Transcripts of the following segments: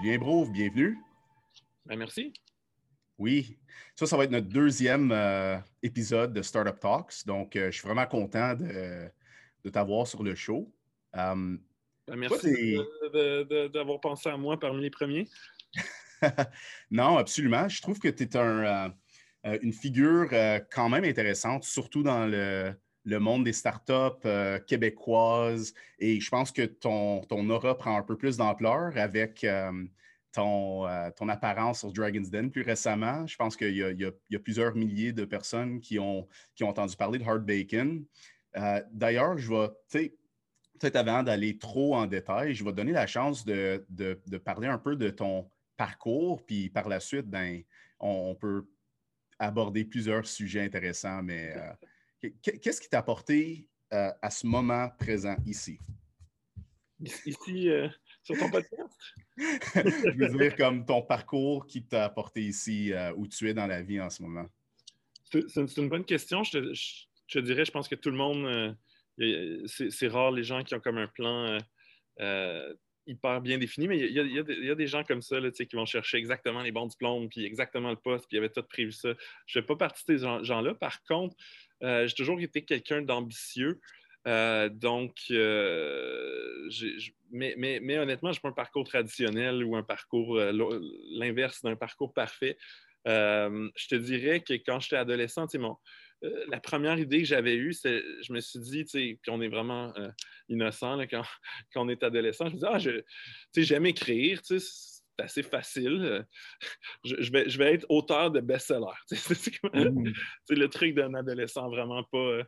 Julien Brouve, bienvenue. Ben, merci. Oui, ça, ça va être notre deuxième euh, épisode de Startup Talks. Donc, euh, je suis vraiment content de, t'avoir sur le show. Euh, ben, merci d'avoir pensé à moi parmi les premiers. non, absolument. Je trouve que tu es une figure quand même intéressante, surtout dans le, monde des startups québécoises. Et je pense que ton, ton aura prend un peu plus d'ampleur avec euh, ton, apparence sur Dragon's Den plus récemment. Je pense qu'il y, a plusieurs milliers de personnes qui ont, qui ont entendu parler de Hard Bacon. Euh, d'ailleurs, je vais, peut-être avant d'aller trop en détail, je vais te donner la chance de, parler un peu de ton parcours, puis par la suite, ben, on, peut aborder plusieurs sujets intéressants, mais euh, qu'est-ce qui t'a apporté à ce moment présent ici? Ici, sur ton podcast? je veux dire, comme ton parcours qui t'a apporté ici, euh, où tu es dans la vie en ce moment. C'est une bonne question. Je te, dirais, je pense que tout le monde, euh, c'est rare les gens qui ont comme un plan euh, hyper bien défini, mais il y, a, des gens comme ça qui vont chercher exactement les bons diplômes, puis exactement le poste, puis ils avaient tout prévu ça. Je ne fais pas partie de ces gens-là. Par contre, j'ai toujours été quelqu'un d'ambitieux. Euh, donc, euh, mais, mais, mais, honnêtement, je pas un parcours traditionnel ou un parcours, euh, l'inverse d'un parcours parfait. je te dirais que quand j'étais adolescent, la première idée que j'avais eue, c'est, je me suis dit, puis on est vraiment innocent quand, quand, on est adolescent, je me dis, ah, j'aime écrire, c'est assez facile. Je, vais, je vais être auteur de best-seller. Mmh. C'est le truc d'un adolescent vraiment pas,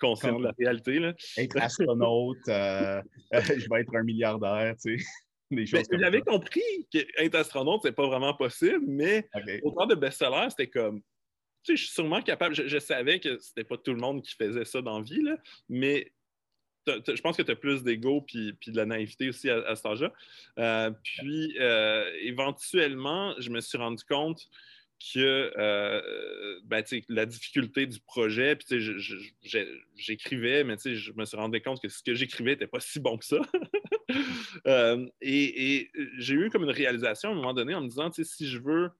conscient de la réalité. Là. Être astronaute, euh, je vais être un milliardaire, tu sais. J'avais compris qu'être astronaute, c'est pas vraiment possible, mais au autant de best-seller, c'était comme. Tu sais, je suis sûrement capable. Je, savais que c'était pas tout le monde qui faisait ça dans la vie, là, mais je pense que tu as plus d'ego puis, puis de la naïveté aussi à, cet âge-là. Euh, puis, euh, éventuellement, je me suis rendu compte que euh, ben, la difficulté du projet, puis j'écrivais, mais je me suis rendu compte que ce que j'écrivais n'était pas si bon que ça. Euh, et, j'ai eu comme une réalisation à un moment donné en me disant, si je veux,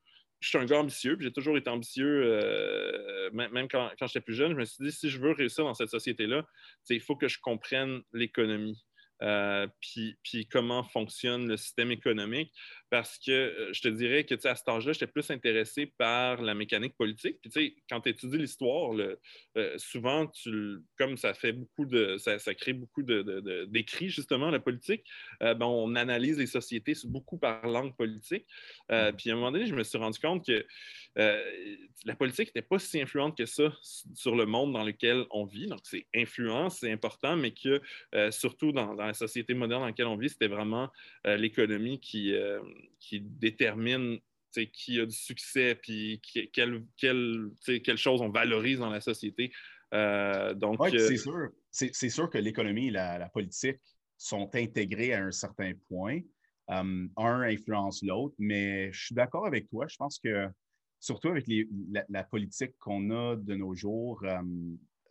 je suis un gars ambitieux, puis j'ai toujours été ambitieux, euh, même quand, j'étais plus jeune, je me suis dit, si je veux réussir dans cette société-là, il faut que je comprenne l'économie. Euh, puis, comment fonctionne le système économique. Parce que euh, je te dirais que à cet âge-là, j'étais plus intéressé par la mécanique politique. Puis, tu sais, quand tu étudies l'histoire, euh, souvent, tu, comme ça fait beaucoup de. Ça, crée beaucoup d'écrits, de, justement, la politique, ben, on analyse les sociétés beaucoup par langue politique. Mm-hmm. puis, à un moment donné, je me suis rendu compte que la politique n'était pas si influente que ça sur le monde dans lequel on vit. Donc, c'est influent, c'est important, mais que surtout dans, dans la société moderne dans laquelle on vit, c'était vraiment euh, l'économie qui, euh, qui détermine qui a du succès, puis quelle, quelle, quelle chose on valorise dans la société. Euh, donc, c'est sûr. C'est sûr que l'économie et la, politique sont intégrés à un certain point. un influence l'autre, mais je suis d'accord avec toi. Je pense que surtout avec la, la, politique qu'on a de nos jours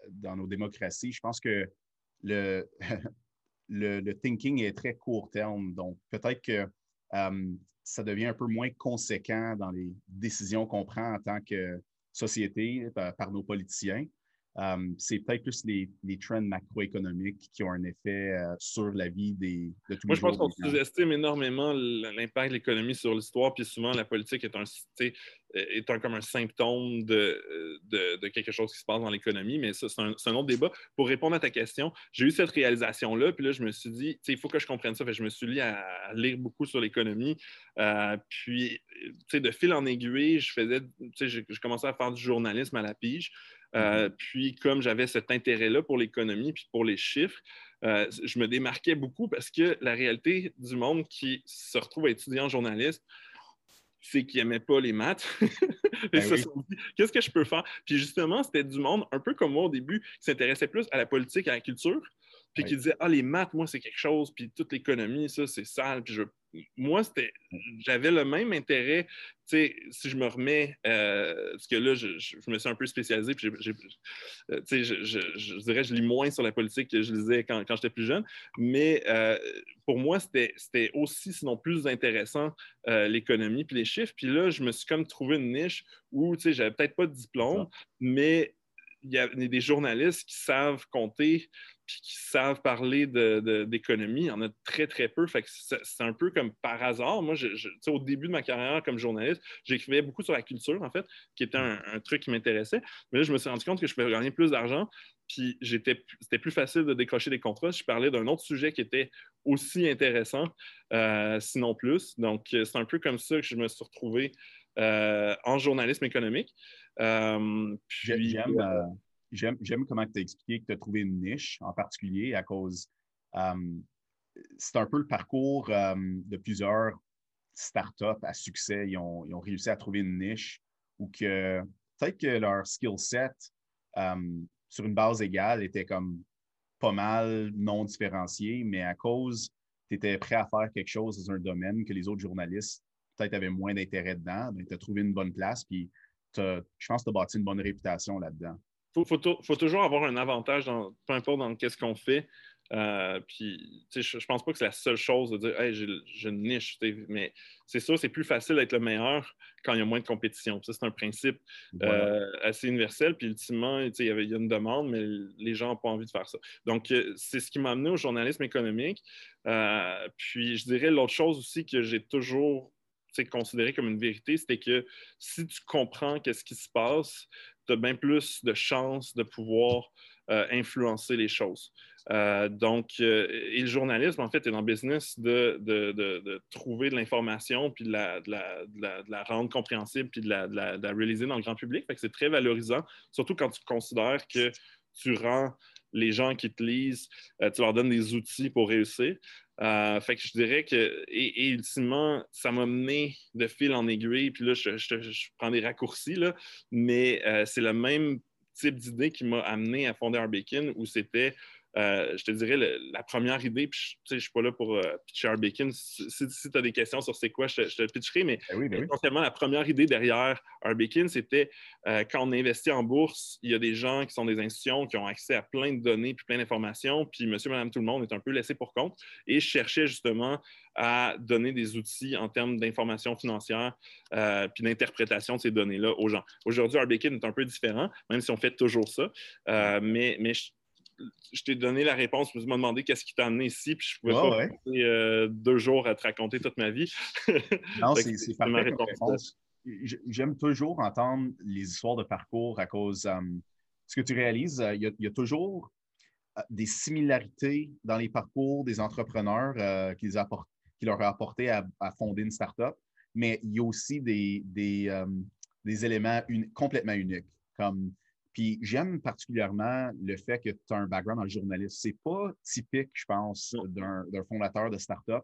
dans nos démocraties, je pense que le, le, thinking est très court terme. Donc, peut-être que euh, ça devient un peu moins conséquent dans les décisions qu'on prend en tant que société par nos politiciens. Euh, c'est peut-être plus les, les, trends macroéconomiques qui ont un effet euh, sur la vie des, de tous Moi, je pense qu'on sous-estime énormément l'impact de l'économie sur l'histoire, puis souvent la politique est un, est un, comme un symptôme de, de, quelque chose qui se passe dans l'économie, mais ça, c'est un, autre débat. Pour répondre à ta question, j'ai eu cette réalisation-là, puis là, je me suis dit, il faut que je comprenne ça. Fait, je me suis mis à, lire beaucoup sur l'économie, euh, puis, de fil en aiguille, je faisais, je, je commençais à faire du journalisme à la pige. Euh, mm-hmm. puis, comme j'avais cet intérêt-là pour l'économie puis pour les chiffres, euh, je me démarquais beaucoup parce que la réalité du monde qui se retrouve à étudier en journaliste, c'est qu'ils n'aimaient pas les maths. Ben qu'est-ce que je peux faire? Puis justement, c'était du monde, un peu comme moi au début, qui s'intéressait plus à la politique, à la culture. Puis qui disait Ah, les maths, moi, c'est quelque chose, puis toute l'économie, ça, c'est sale, puis je moi, c'était, j'avais le même intérêt, tu sais, si je me remets, euh, parce que là, je, me suis un peu spécialisé, puis euh, tu sais, je, dirais, je lis moins sur la politique que je lisais quand, j'étais plus jeune, mais euh, pour moi, c'était, aussi, sinon plus intéressant, l'économie puis les chiffres. Puis là, je me suis comme trouvé une niche où, tu sais, j'avais peut-être pas de diplôme, mais il y a des journalistes qui savent compter qui savent parler d'économie. il y en a très, très peu. c'est un peu comme par hasard. Moi, au début de ma carrière comme journaliste, j'écrivais beaucoup sur la culture, en fait, qui était un, truc qui m'intéressait. Mais là, je me suis rendu compte que je pouvais gagner plus d'argent. Puis c'était plus facile de décrocher des contrats. Je parlais d'un autre sujet qui était aussi intéressant, euh, sinon plus. Donc, c'est un peu comme ça que je me suis retrouvé euh, en journalisme économique. Euh, j'aime comment tu as expliqué que tu as trouvé une niche en particulier à cause. Euh, c'est un peu le parcours euh, de plusieurs startups à succès. Ils ont, réussi à trouver une niche ou que peut-être que leur skill set euh, sur une base égale était comme pas mal non différencié, mais à cause tu étais prêt à faire quelque chose dans un domaine que les autres journalistes peut-être avaient moins d'intérêt dedans, ben, tu as trouvé une bonne place, puis je pense que tu as bâti une bonne réputation là-dedans faut, faut, toujours avoir un avantage, dans, peu importe dans qu'est-ce qu'on fait. Euh, puis, je, je pense pas que c'est la seule chose de dire, hey, j'ai une niche. Mais c'est sûr, c'est plus facile d'être le meilleur quand il y a moins de compétition. Ça, c'est un principe euh, assez universel. Puis, ultimement, il y, avait, il y a une demande, mais les gens n'ont pas envie de faire ça. Donc, euh, c'est ce qui m'a amené au journalisme économique. puis, je dirais l'autre chose aussi que j'ai toujours considéré comme une vérité, c'était que si tu comprends qu'est-ce qui se passe, tu as bien plus de chances de pouvoir euh, influencer les choses. Euh, donc, euh, et le journalisme, en fait, est dans le business de, de, trouver de l'information, puis de la, la, rendre compréhensible, puis de la, réaliser dans le grand public. c'est très valorisant, surtout quand tu considères que tu rends les gens qui te lisent, tu leur donnes des outils pour réussir. Fait que je dirais que, et, ultimement, ça m'a mené de fil en aiguille, puis là, je, prends des raccourcis, là, mais c'est le même type d'idée qui m'a amené à fonder Arbekin, où c'était euh, je te dirais, la première idée, puis je ne suis pas là pour euh, pitcher un bacon. Si, tu as des questions sur c'est quoi, je, te le pitcherai, mais ben ben essentiellement, la première idée derrière Arbekin, c'était euh, quand on investit en bourse, il y a des gens qui sont des institutions qui ont accès à plein de données puis plein d'informations, puis monsieur, madame, tout le monde est un peu laissé pour compte. Et je cherchais justement à donner des outils en termes d'information financière puis d'interprétation de ces données-là aux gens. Aujourd'hui, Arbekin est un peu différent, même si on fait toujours ça, mais, mais je, je t'ai donné la réponse, tu m'as demandé qu'est-ce qui t'a amené ici, puis je pouvais pas passer euh, deux jours à te raconter toute ma vie. non, c'est parfait réponse. J'aime toujours entendre les histoires de parcours à cause. Euh, ce que tu réalises, euh, il y, a toujours des similarités dans les parcours des entrepreneurs qui, leur a apporté à, fonder une startup, mais il y a aussi des, des, éléments complètement uniques, comme puis j'aime particulièrement le fait que tu as un background en journaliste. C'est pas typique, je pense, d'un fondateur de start-up.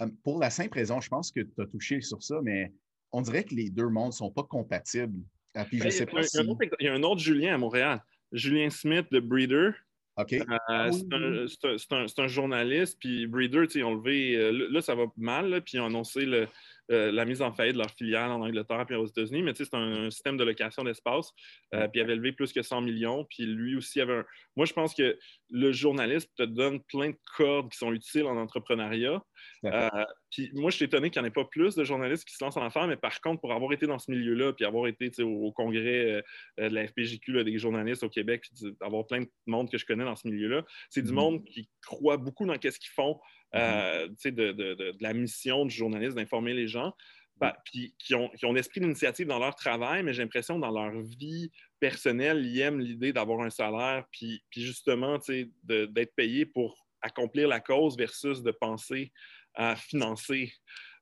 Euh, pour la simple raison, je pense que tu as touché sur ça, mais on dirait que les deux mondes ne sont pas compatibles. Ah, puis je ben, sais pas si... il y a un autre Julien à Montréal, Julien Smith de Breeder. OK. Euh, c'est un, journaliste, puis Breeder, ils ont levé. Euh, là, ça va mal, puis ils ont annoncé le, euh, la mise en faillite de leur filiale en Angleterre et aux États-Unis, mais c'est un, système de location d'espace. Euh, puis il avait levé plus que 100 millions. Puis lui aussi avait un. Moi, je pense que le journaliste te donne plein de cordes qui sont utiles en entrepreneuriat. Euh, puis moi, je suis étonné qu'il n'y en ait pas plus de journalistes qui se lancent en affaires, mais par contre, pour avoir été dans ce milieu-là, puis avoir été au, congrès de la FPJQ, des journalistes au Québec, puis d'avoir plein de monde que je connais dans ce milieu-là, c'est du mm-hmm. monde qui croit beaucoup dans ce qu'ils font. Euh, de, de, de, la mission du journaliste d'informer les gens, bah, puis qui ont, qui ont l'esprit d'initiative dans leur travail, mais j'ai l'impression dans leur vie personnelle, ils aiment l'idée d'avoir un salaire, puis, puis justement d'être payé pour accomplir la cause versus de penser à financer.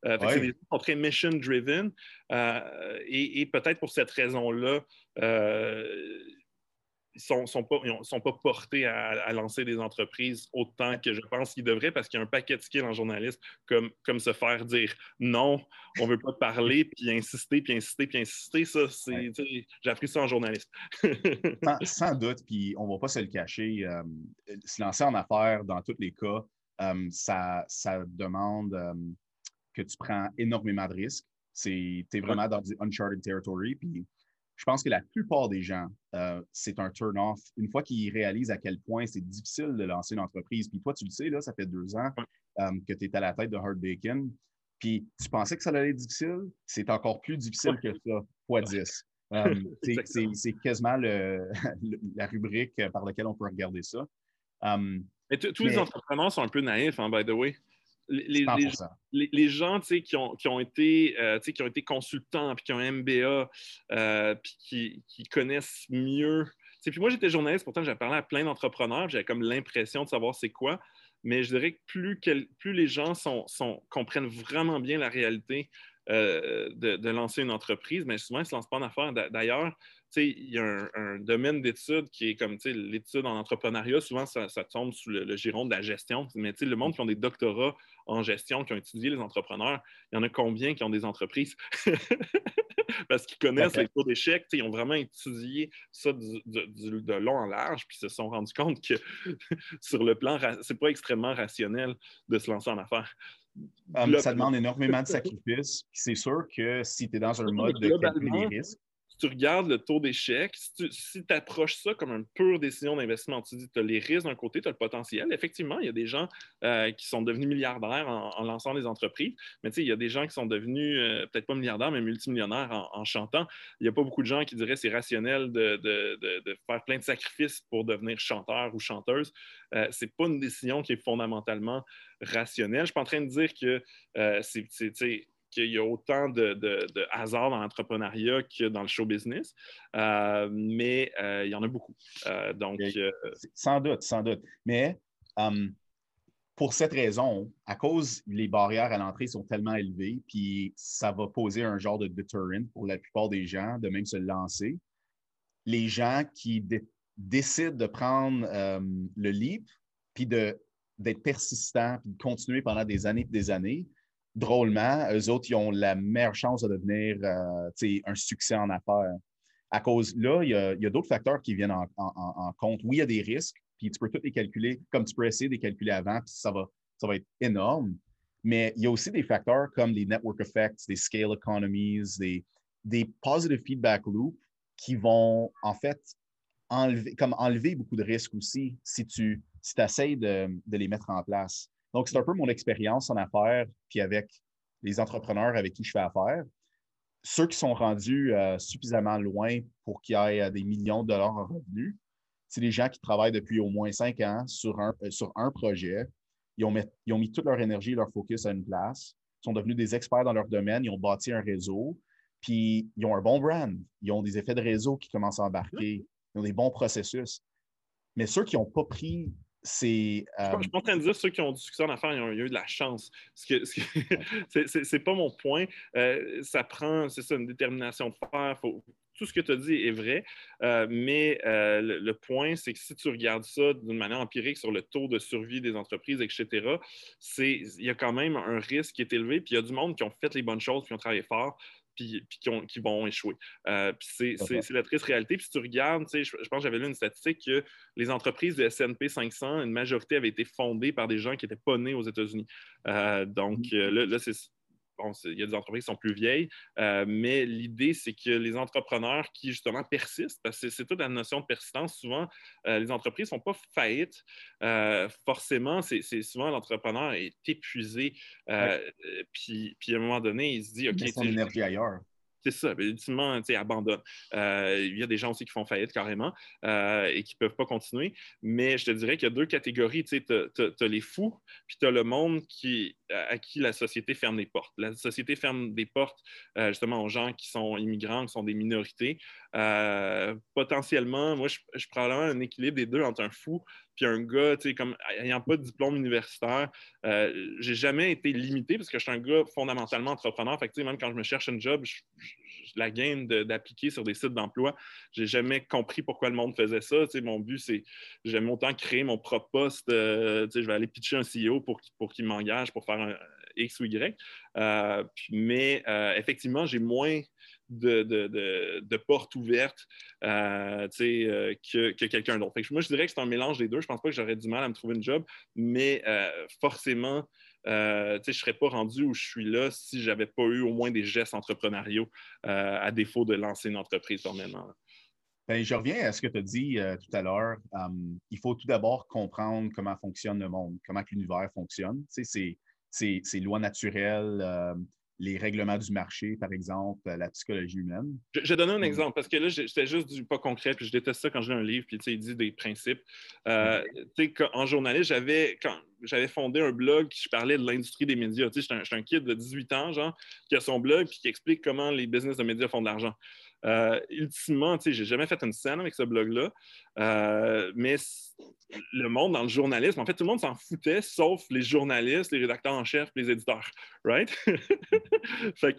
Euh, C'est des gens très mission-driven euh, et, et peut-être pour cette raison-là, euh, sont, sont, pas, sont pas portés à, lancer des entreprises autant que je pense qu'ils devraient parce qu'il y a un paquet de skills en journalisme comme, comme se faire dire non, on veut pas parler, puis insister, puis insister, puis insister. Ça, c'est, j'ai appris ça en journalisme. sans, doute, puis on va pas se le cacher. Euh, se lancer en affaires, dans tous les cas, euh, ça, ça, demande euh, que tu prends énormément de risques. Tu es vraiment dans du uncharted territory, puis je pense que la plupart des gens, euh, c'est un turn-off. Une fois qu'ils réalisent à quel point c'est difficile de lancer une entreprise, puis toi, tu le sais, là, ça fait deux ans euh, que tu es à la tête de Hard Bacon, puis tu pensais que ça allait être difficile, c'est encore plus difficile que ça, fois 10. Euh, c'est quasiment la rubrique par laquelle on peut regarder ça. mais tous les entrepreneurs sont un peu naïfs, hein, by the way les, les, gens qui ont, qui, ont été, euh, qui ont été consultants, puis qui ont un MBA, euh, puis qui, connaissent mieux. puis moi, j'étais journaliste, pourtant, j'ai parlé à plein d'entrepreneurs, j'avais comme l'impression de savoir c'est quoi. Mais je dirais que plus, plus les gens sont, sont, comprennent vraiment bien la réalité euh, de, de, lancer une entreprise, mais souvent, ils ne se lancent pas en affaires. D'ailleurs, il y a un, domaine d'études qui est comme l'étude en entrepreneuriat. Souvent, ça, tombe sous le, giron de la gestion. Mais le monde qui ont des doctorats en gestion, qui ont étudié les entrepreneurs, il y en a combien qui ont des entreprises? Parce qu'ils connaissent les taux d'échec. Ils ont vraiment étudié ça de long en large, puis se sont rendus compte que sur le plan, c'est pas extrêmement rationnel de se lancer en affaires. Um, ça demande énormément de sacrifices. C'est sûr que si tu es dans un mode de calculer les risques, tu regardes le taux d'échec, si tu approches ça comme une pure décision d'investissement, tu dis tu as les risques d'un côté, tu as le potentiel. Effectivement, il y a des gens euh, qui sont devenus milliardaires en, lançant des entreprises, mais il y a des gens qui sont devenus euh, peut-être pas milliardaires, mais multimillionnaires en, chantant. Il n'y a pas beaucoup de gens qui diraient c'est rationnel de, faire plein de sacrifices pour devenir chanteur ou chanteuse. Euh, Ce n'est pas une décision qui est fondamentalement rationnelle. Je suis pas en train de dire que c'est qu'il y a autant de, hasard dans l'entrepreneuriat que dans le show business, euh, mais euh, il y en a beaucoup. Euh, donc, sans doute, sans doute. Mais pour cette raison, à cause les barrières à l'entrée sont tellement élevées, puis ça va poser un genre de deterrent pour la plupart des gens de même se lancer. Les gens qui décident de prendre le leap, puis d'être persistants, puis de continuer pendant des années et des années, drôlement, eux autres, ils ont la meilleure chance de devenir euh, un succès en affaires. À cause là, il y a, d'autres facteurs qui viennent en, compte. Oui, il y a des risques, puis tu peux tous les calculer, comme tu peux essayer de les calculer avant, puis ça va, ça être énorme. Mais il y a aussi des facteurs comme les network effects, des scale economies, des, des positive feedback loops qui vont en fait enlever, comme enlever beaucoup de risques aussi si tu si essaies de les mettre en place. Donc, c'est un peu mon expérience en affaires, puis avec les entrepreneurs avec qui je fais affaire. Ceux qui sont rendus euh, suffisamment loin pour qu'il y ait euh, des millions de dollars en revenus, c'est des gens qui travaillent depuis au moins cinq ans sur un, euh, sur un projet. Ils ont, ils ont, mis toute leur énergie et leur focus à une place. Ils sont devenus des experts dans leur domaine. Ils ont bâti un réseau. Puis, ils ont un bon brand. Ils ont des effets de réseau qui commencent à embarquer. Ils ont des bons processus. Mais ceux qui n'ont pas pris c'est. Je suis en train de dire que ceux qui ont du succès en affaires, ils ont eu de la chance. Ce c'est pas mon point. Euh, ça prend, c'est ça, une détermination de faire. tout ce que tu as dit est vrai, euh, mais euh, le, point, c'est que si tu regardes ça d'une manière empirique sur le taux de survie des entreprises, etc., il y a quand même un risque qui est élevé, puis il y a du monde qui ont fait les bonnes choses, qui ont travaillé fort, puis, qui, vont échouer. Euh, c'est la triste réalité. Puis si tu regardes, je, je pense que j'avais lu une statistique que les entreprises de S&P 500, une majorité avaient été fondées par des gens qui n'étaient pas nés aux États-Unis. Euh, donc mmh. euh, là, là c'est il y a des entreprises qui sont plus vieilles, euh, mais l'idée, c'est que les entrepreneurs qui, justement, persistent, parce que c'est toute la notion de persistance, souvent, euh, les entreprises ne font pas faillite. Euh, forcément, c'est souvent l'entrepreneur est épuisé, puis, puis, à un moment donné, il se dit, OK, il son énergie ailleurs. C'est ça, ultimement, tu abandonne. Euh, il y a des gens aussi qui font faillite carrément euh, et qui ne peuvent pas continuer. Mais je te dirais qu'il y a deux catégories. Tu as, les fous, puis tu as le monde qui, à qui la société ferme les portes. La société ferme des portes euh, justement aux gens qui sont immigrants, qui sont des minorités. potentiellement, moi, je, je probablement un équilibre des deux entre un fou puis un gars, tu sais, comme ayant pas de diplôme universitaire, euh, j'ai jamais été limité parce que je suis un gars fondamentalement entrepreneur. Fait que, même quand je me cherche un job, la game d'appliquer sur des sites d'emploi. J'ai jamais compris pourquoi le monde faisait ça. mon but, c'est j'aime autant créer mon propre poste. je vais aller pitcher un CEO pour, pour qu'il m'engage pour faire un X ou Y. mais effectivement, j'ai moins de, portes ouvertes euh, euh, que, quelqu'un d'autre. Moi, je dirais que c'est un mélange des deux. Je pense pas que j'aurais du mal à me trouver une job, mais euh, forcément, je ne serais pas rendu où je suis là si je n'avais pas eu au moins des gestes entrepreneuriaux à défaut de lancer une entreprise personnellement. Ben, je reviens à ce que tu as dit tout à l'heure. il faut tout d'abord comprendre comment fonctionne le monde, comment l'univers fonctionne. C'est lois naturelles, les règlements du marché, par exemple, la psychologie humaine. Je, vais donner un exemple, parce que là, c'était juste du pas concret, puis je déteste ça quand je lis un livre, puis il dit des principes. Euh, en journaliste, j'avais, j'avais fondé un blog qui parlait de l'industrie des médias. Je suis un, un, kid de 18 ans, genre, qui a son blog, puis qui explique comment les business de médias font de l'argent. Euh, ultimement, tu sais, j'ai jamais fait une scène avec ce blog-là, euh, mais le monde dans le journalisme, en fait, tout le monde s'en foutait, sauf les journalistes, les rédacteurs en chef, les éditeurs, right? fait que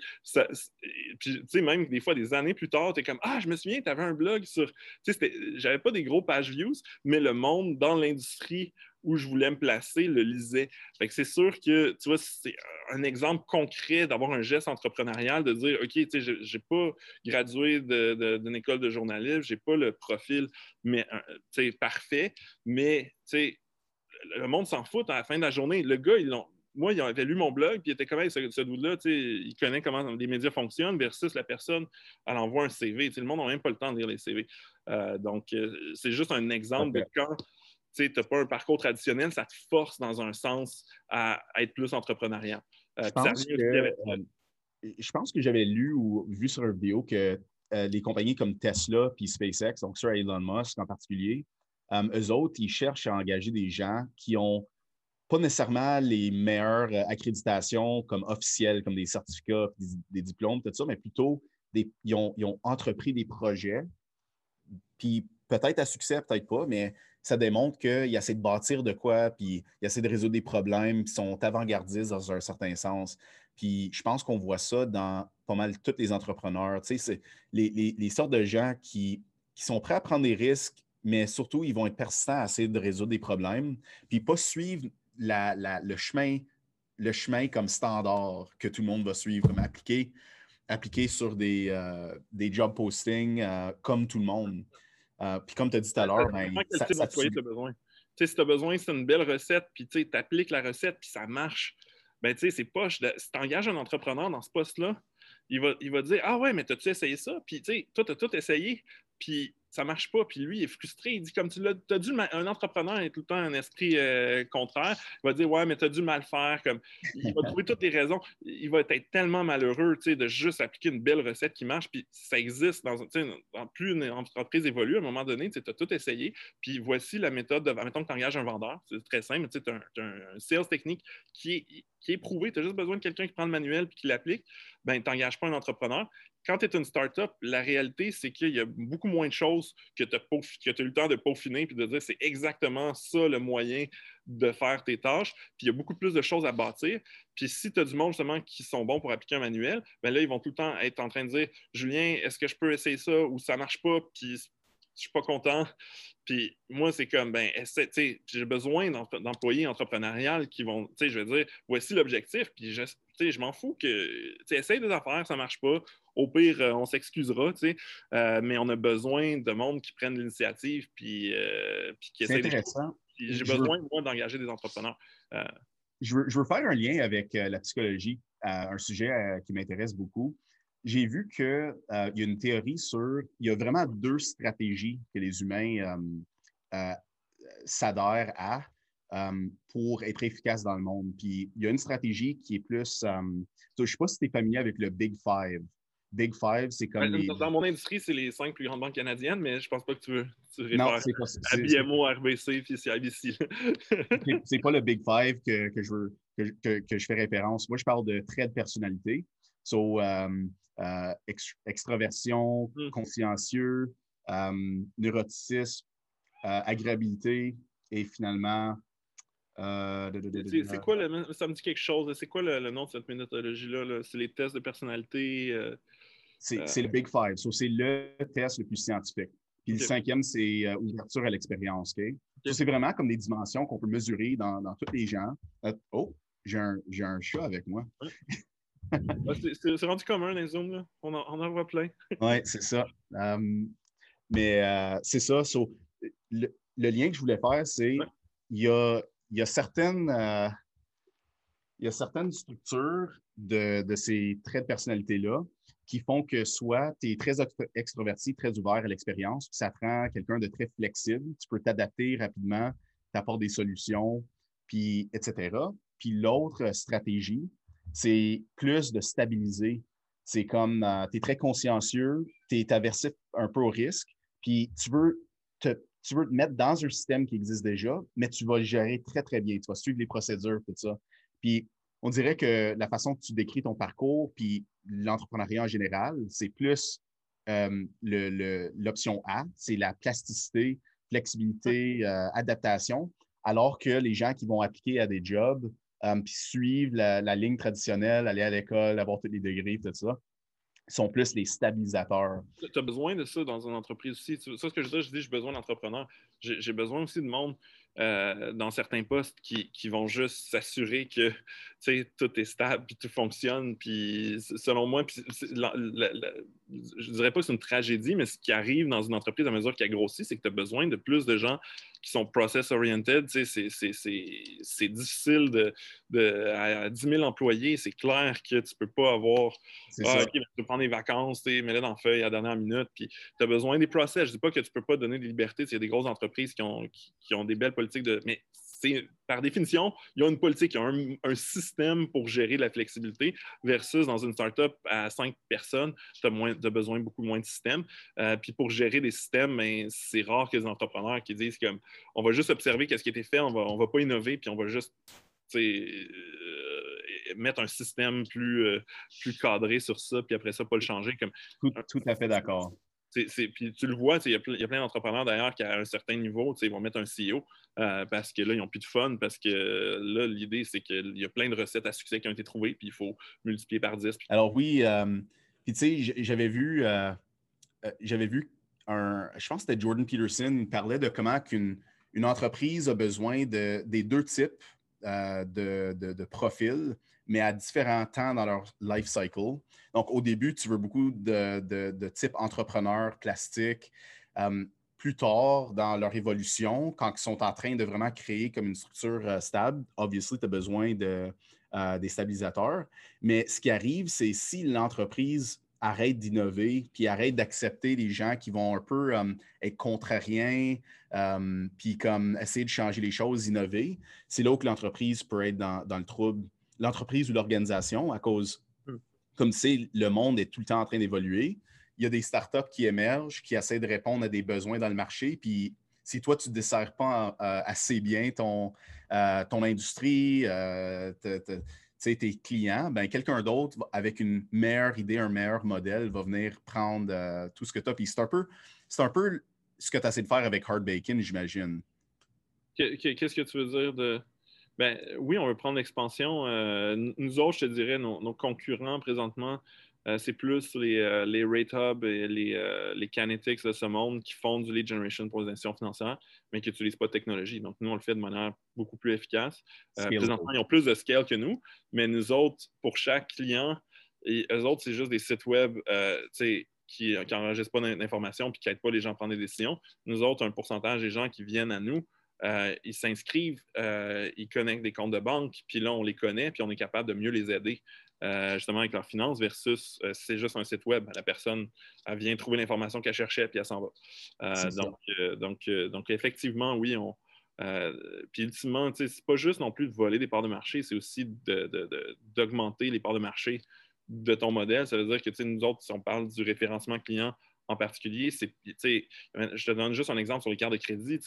puis, tu sais, même des fois, des années plus tard, tu es comme, ah, je me souviens, tu avais un blog sur, tu sais, j'avais pas des gros page views, mais le monde dans l'industrie où je voulais me placer le lisait. c'est sûr que, tu vois, c'est un exemple concret d'avoir un geste entrepreneurial, de dire, OK, tu sais, je n'ai pas gradué d'une école de journalisme, je n'ai pas le profil mais, euh, parfait, mais, le monde s'en fout à la fin de la journée. Le gars, ils moi, il avait lu mon blog, puis il était comme ce, ce là il connaît comment les médias fonctionnent, versus la personne, elle envoie un CV. le monde n'a même pas le temps de lire les CV. Euh, donc, euh, c'est juste un exemple de quand tu n'as pas un parcours traditionnel, ça te force dans un sens à, être plus entrepreneurial. Euh, euh, je, pense que, j'avais lu ou vu sur une vidéo que euh, les compagnies comme Tesla puis SpaceX, donc sur Elon Musk en particulier, eux autres, ils cherchent à engager des gens qui ont pas nécessairement les meilleures accréditations comme officielles, comme des certificats, des, diplômes, tout ça, mais plutôt ils, ont, ils, ont, entrepris des projets, puis peut-être à succès, peut-être pas, mais ça démontre qu'il essaie de bâtir de quoi, puis il essaie de résoudre des problèmes, qui sont avant-gardistes dans un certain sens. Puis je pense qu'on voit ça dans pas mal tous les entrepreneurs. Tu sais, c'est les, sortes de gens qui, sont prêts à prendre des risques, mais surtout, ils vont être persistants à essayer de résoudre des problèmes, puis pas suivre le, chemin, le chemin comme standard que tout le monde va suivre, comme appliquer, appliquer sur des, euh, des job postings euh, comme tout le monde. Euh, puis comme tu as dit tout à l'heure, ben, ça, ça tu as besoin. si tu as besoin, c'est une belle recette, puis tu appliques la recette, puis ça marche. Ben, tu sais, c'est poche. Si tu engages un entrepreneur dans ce poste-là, il va, il va dire Ah ouais, mais as-tu essayé ça? Puis, tu sais, toi, tu as tout essayé, puis ça marche pas. Puis lui, il est frustré. Il dit, comme tu l'as, as dû, un entrepreneur a tout le temps un esprit euh, contraire. Il va dire, ouais, mais tu as dû mal faire. Comme, il va trouver toutes les raisons. Il va être tellement malheureux de juste appliquer une belle recette qui marche. Puis ça existe dans, dans plus une entreprise évolue. À un moment donné, tu as tout essayé. Puis voici la méthode de. Mettons que tu engages un vendeur. C'est très simple. Tu as, un, sales technique qui est, qui est prouvé. Tu as juste besoin de quelqu'un qui prend le manuel et qui l'applique. Ben, tu n'engages pas un entrepreneur quand tu es une startup, la réalité, c'est qu'il y a beaucoup moins de choses que tu as, eu le temps de peaufiner et de dire c'est exactement ça le moyen de faire tes tâches. Puis il y a beaucoup plus de choses à bâtir. Puis si tu as du monde justement qui sont bons pour appliquer un manuel, bien là, ils vont tout le temps être en train de dire Julien, est-ce que je peux essayer ça ou ça marche pas? Puis je suis pas content. Puis moi, c'est comme, ben, j'ai besoin d'employés entrepreneuriales qui vont, tu sais, je veux dire, voici l'objectif, puis je, je m'en fous que, tu essaye des affaires, ça marche pas. Au pire, euh, on s'excusera, tu sais, euh, mais on a besoin de monde qui prennent l'initiative, puis, euh, qui C'est intéressant. J'ai besoin, moi, d'engager des entrepreneurs. Je veux, je, veux, faire un lien avec la psychologie, un sujet qui m'intéresse beaucoup j'ai vu qu'il euh, y a une théorie sur, il y a vraiment deux stratégies que les humains euh, euh, s'adhèrent à pour être efficaces dans le monde. Puis il y a une stratégie qui est plus, je ne sais pas si tu es familier avec le Big Five. Big Five, c'est comme. Les... Dans mon industrie, c'est les cinq plus grandes banques canadiennes, mais je pense pas que tu veux. Tu non, c'est pas à BMO, RBC puis CIBC. c'est pas le Big Five que, que je veux, que, que, je fais référence. Moi, je parle de traits de personnalité. So, euh, extraversion, mmh. consciencieux, euh, neuroticisme, euh, agréabilité et finalement. c'est quoi le, ça me dit quelque chose. C'est quoi le, nom de cette méthodologie-là? C'est les tests de personnalité. C'est le Big Five. c'est le test le plus scientifique. Puis le cinquième, c'est ouverture à l'expérience. c'est vraiment comme des dimensions qu'on peut mesurer dans, dans tous les gens. oh, j'ai un, un, chat avec moi. c'est rendu commun dans les zooms. On, en, on en voit plein. oui, c'est ça. mais c'est ça. le, le, lien que je voulais faire, c'est il y a, y a certaines il y a certaines structures de, ces traits de personnalité-là qui font que soit tu es très extroverti, très ouvert à l'expérience, puis ça prend quelqu'un de très flexible, tu peux t'adapter rapidement, tu apportes des solutions, puis etc. Puis l'autre stratégie, c'est plus de stabiliser. C'est comme euh, tu es très consciencieux, tu es aversif un peu au risque, puis tu veux te, tu veux te mettre dans un système qui existe déjà, mais tu vas le gérer très, très bien. Tu vas suivre les procédures, tout ça. Puis on dirait que la façon que tu décris ton parcours, puis l'entrepreneuriat en général, c'est plus euh, l'option A, c'est la plasticité, flexibilité, euh, adaptation, alors que les gens qui vont appliquer à des jobs, euh, puis suivre la, la, ligne traditionnelle, aller à l'école, avoir tous les degrés, tout ça, sont plus les stabilisateurs. Tu as besoin de ça dans une entreprise aussi. Ça, ce que je dis, je dis, j'ai besoin d'entrepreneurs. J'ai besoin aussi de monde euh, dans certains postes qui, vont juste s'assurer que tout est stable, puis tout fonctionne. Puis selon moi, puis je dirais pas que c'est une tragédie, mais ce qui arrive dans une entreprise à mesure qu'elle grossit, c'est que tu as besoin de plus de gens qui sont process-oriented. C'est difficile de, de, à 10 000 employés, c'est clair que tu peux pas avoir ah, OK, tu peux prendre des vacances, mets-les dans la feuille à la dernière minute, puis tu as besoin des process. Je dis pas que tu peux pas donner des libertés. Il y a des grosses entreprises qui ont, qui, qui ont des belles politiques de. Mais par définition, il y a une politique, il y a un, système pour gérer la flexibilité versus dans une startup à cinq personnes, tu as, besoin de beaucoup moins de systèmes. Euh, puis pour gérer des systèmes, ben, c'est rare que les entrepreneurs qui disent comme on va juste observer ce qui a été fait, on va, va pas innover, puis on va juste euh, mettre un système plus, euh, plus cadré sur ça, puis après ça, pas le changer. Tout à fait d'accord puis tu le vois, il y, a plein d'entrepreneurs d'ailleurs qui, à un certain niveau, ils vont mettre un CEO euh, parce que là, ils n'ont plus de fun, parce que là, l'idée, c'est qu'il y a plein de recettes à succès qui ont été trouvées, puis il faut multiplier par 10. Alors oui, euh, puis tu sais, j'avais vu, euh, j'avais vu un, je pense que c'était Jordan Peterson, parlait de comment qu'une une entreprise a besoin de, des deux types de, de, de profils mais à différents temps dans leur life cycle. Donc, au début, tu veux beaucoup de, de, type entrepreneur plastique. Euh, plus tard, dans leur évolution, quand ils sont en train de vraiment créer comme une structure euh, stable, obviously, tu as besoin de, euh, des stabilisateurs. Mais ce qui arrive, c'est si l'entreprise arrête d'innover, puis arrête d'accepter les gens qui vont un peu être contrariens, puis comme essayer de changer les choses, innover, c'est là où l'entreprise peut être dans, dans le trouble l'entreprise ou l'organisation à cause, hmm. comme c'est le monde est tout le temps en train d'évoluer, il y a des startups qui émergent, qui essaient de répondre à des besoins dans le marché. Puis si toi, tu ne desserres pas euh, assez bien ton, euh, ton industrie, euh, tes clients, ben, quelqu'un d'autre avec une meilleure idée, un meilleur modèle va venir prendre tout ce que tu as. Puis c'est un, peu, un peu ce que tu essaies de faire avec Hard Bacon, j'imagine. Qu'est-ce que tu veux dire de ben, oui, on veut prendre l'expansion. Euh, nous autres, je te dirais, nos, concurrents présentement, euh, c'est plus les, euh, les Rate Hub et les, les Kinetics de ce monde qui font du lead generation pour les institutions financières, mais qui n'utilisent pas de technologie. Donc, nous, on le fait de manière beaucoup plus efficace. présentement, ils ont plus de scale que nous, mais nous autres, pour chaque client, et eux autres, c'est juste des sites web qui n'enregistrent pas d'informations et qui n'aident pas les gens à prendre des décisions. Nous autres, un pourcentage des gens qui viennent à nous, euh, ils s'inscrivent, euh, ils connectent des comptes de banque, puis là, on les connaît, puis on est capable de mieux les aider euh, justement avec leurs finances versus c'est juste un site web. La personne, elle vient trouver l'information qu'elle cherchait, puis elle s'en va. donc, donc, donc, effectivement, oui, on. puis ultimement, c'est pas juste non plus de voler des parts de marché, c'est aussi d'augmenter les parts de marché de ton modèle. Ça veut dire que nous autres, si on parle du référencement client, en particulier, c'est, je te donne juste un exemple sur les cartes de crédit.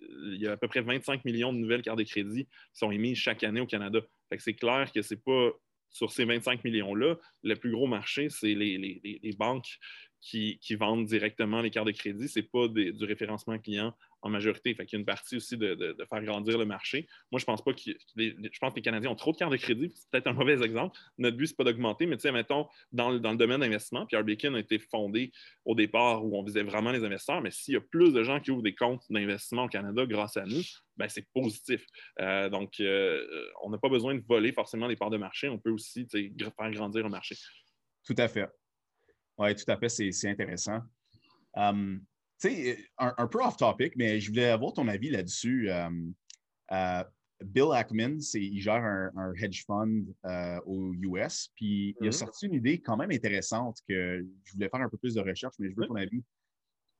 Il y a à peu près 25 millions de nouvelles cartes de crédit qui sont émises chaque année au Canada. c'est clair que c'est pas sur ces 25 millions-là, le plus gros marché, c'est les, banques qui, vendent directement les cartes de crédit. Ce n'est pas du référencement client en majorité. Fait y a une partie aussi de, faire grandir le marché. Moi, je pense pas que je pense que les Canadiens ont trop de cartes de crédit. C'est peut-être un mauvais exemple. Notre but, ce n'est pas d'augmenter, mais tu sais, mettons, dans, le domaine d'investissement, Pierre Bacon a été fondé au départ où on visait vraiment les investisseurs, mais s'il y a plus de gens qui ouvrent des comptes d'investissement au Canada grâce à nous, ben, c'est positif. Euh, donc, euh, on n'a pas besoin de voler forcément les parts de marché. On peut aussi faire grandir le marché. Tout à fait. Oui, tout à fait. C'est intéressant. Hum, tu sais, un, peu off-topic, mais je voulais avoir ton avis là-dessus. Euh, euh, Bill Ackman, il gère un, hedge fund euh, aux US, puis il a mm-hmm. sorti une idée quand même intéressante que je voulais faire un peu plus de recherche, mais je veux ton avis.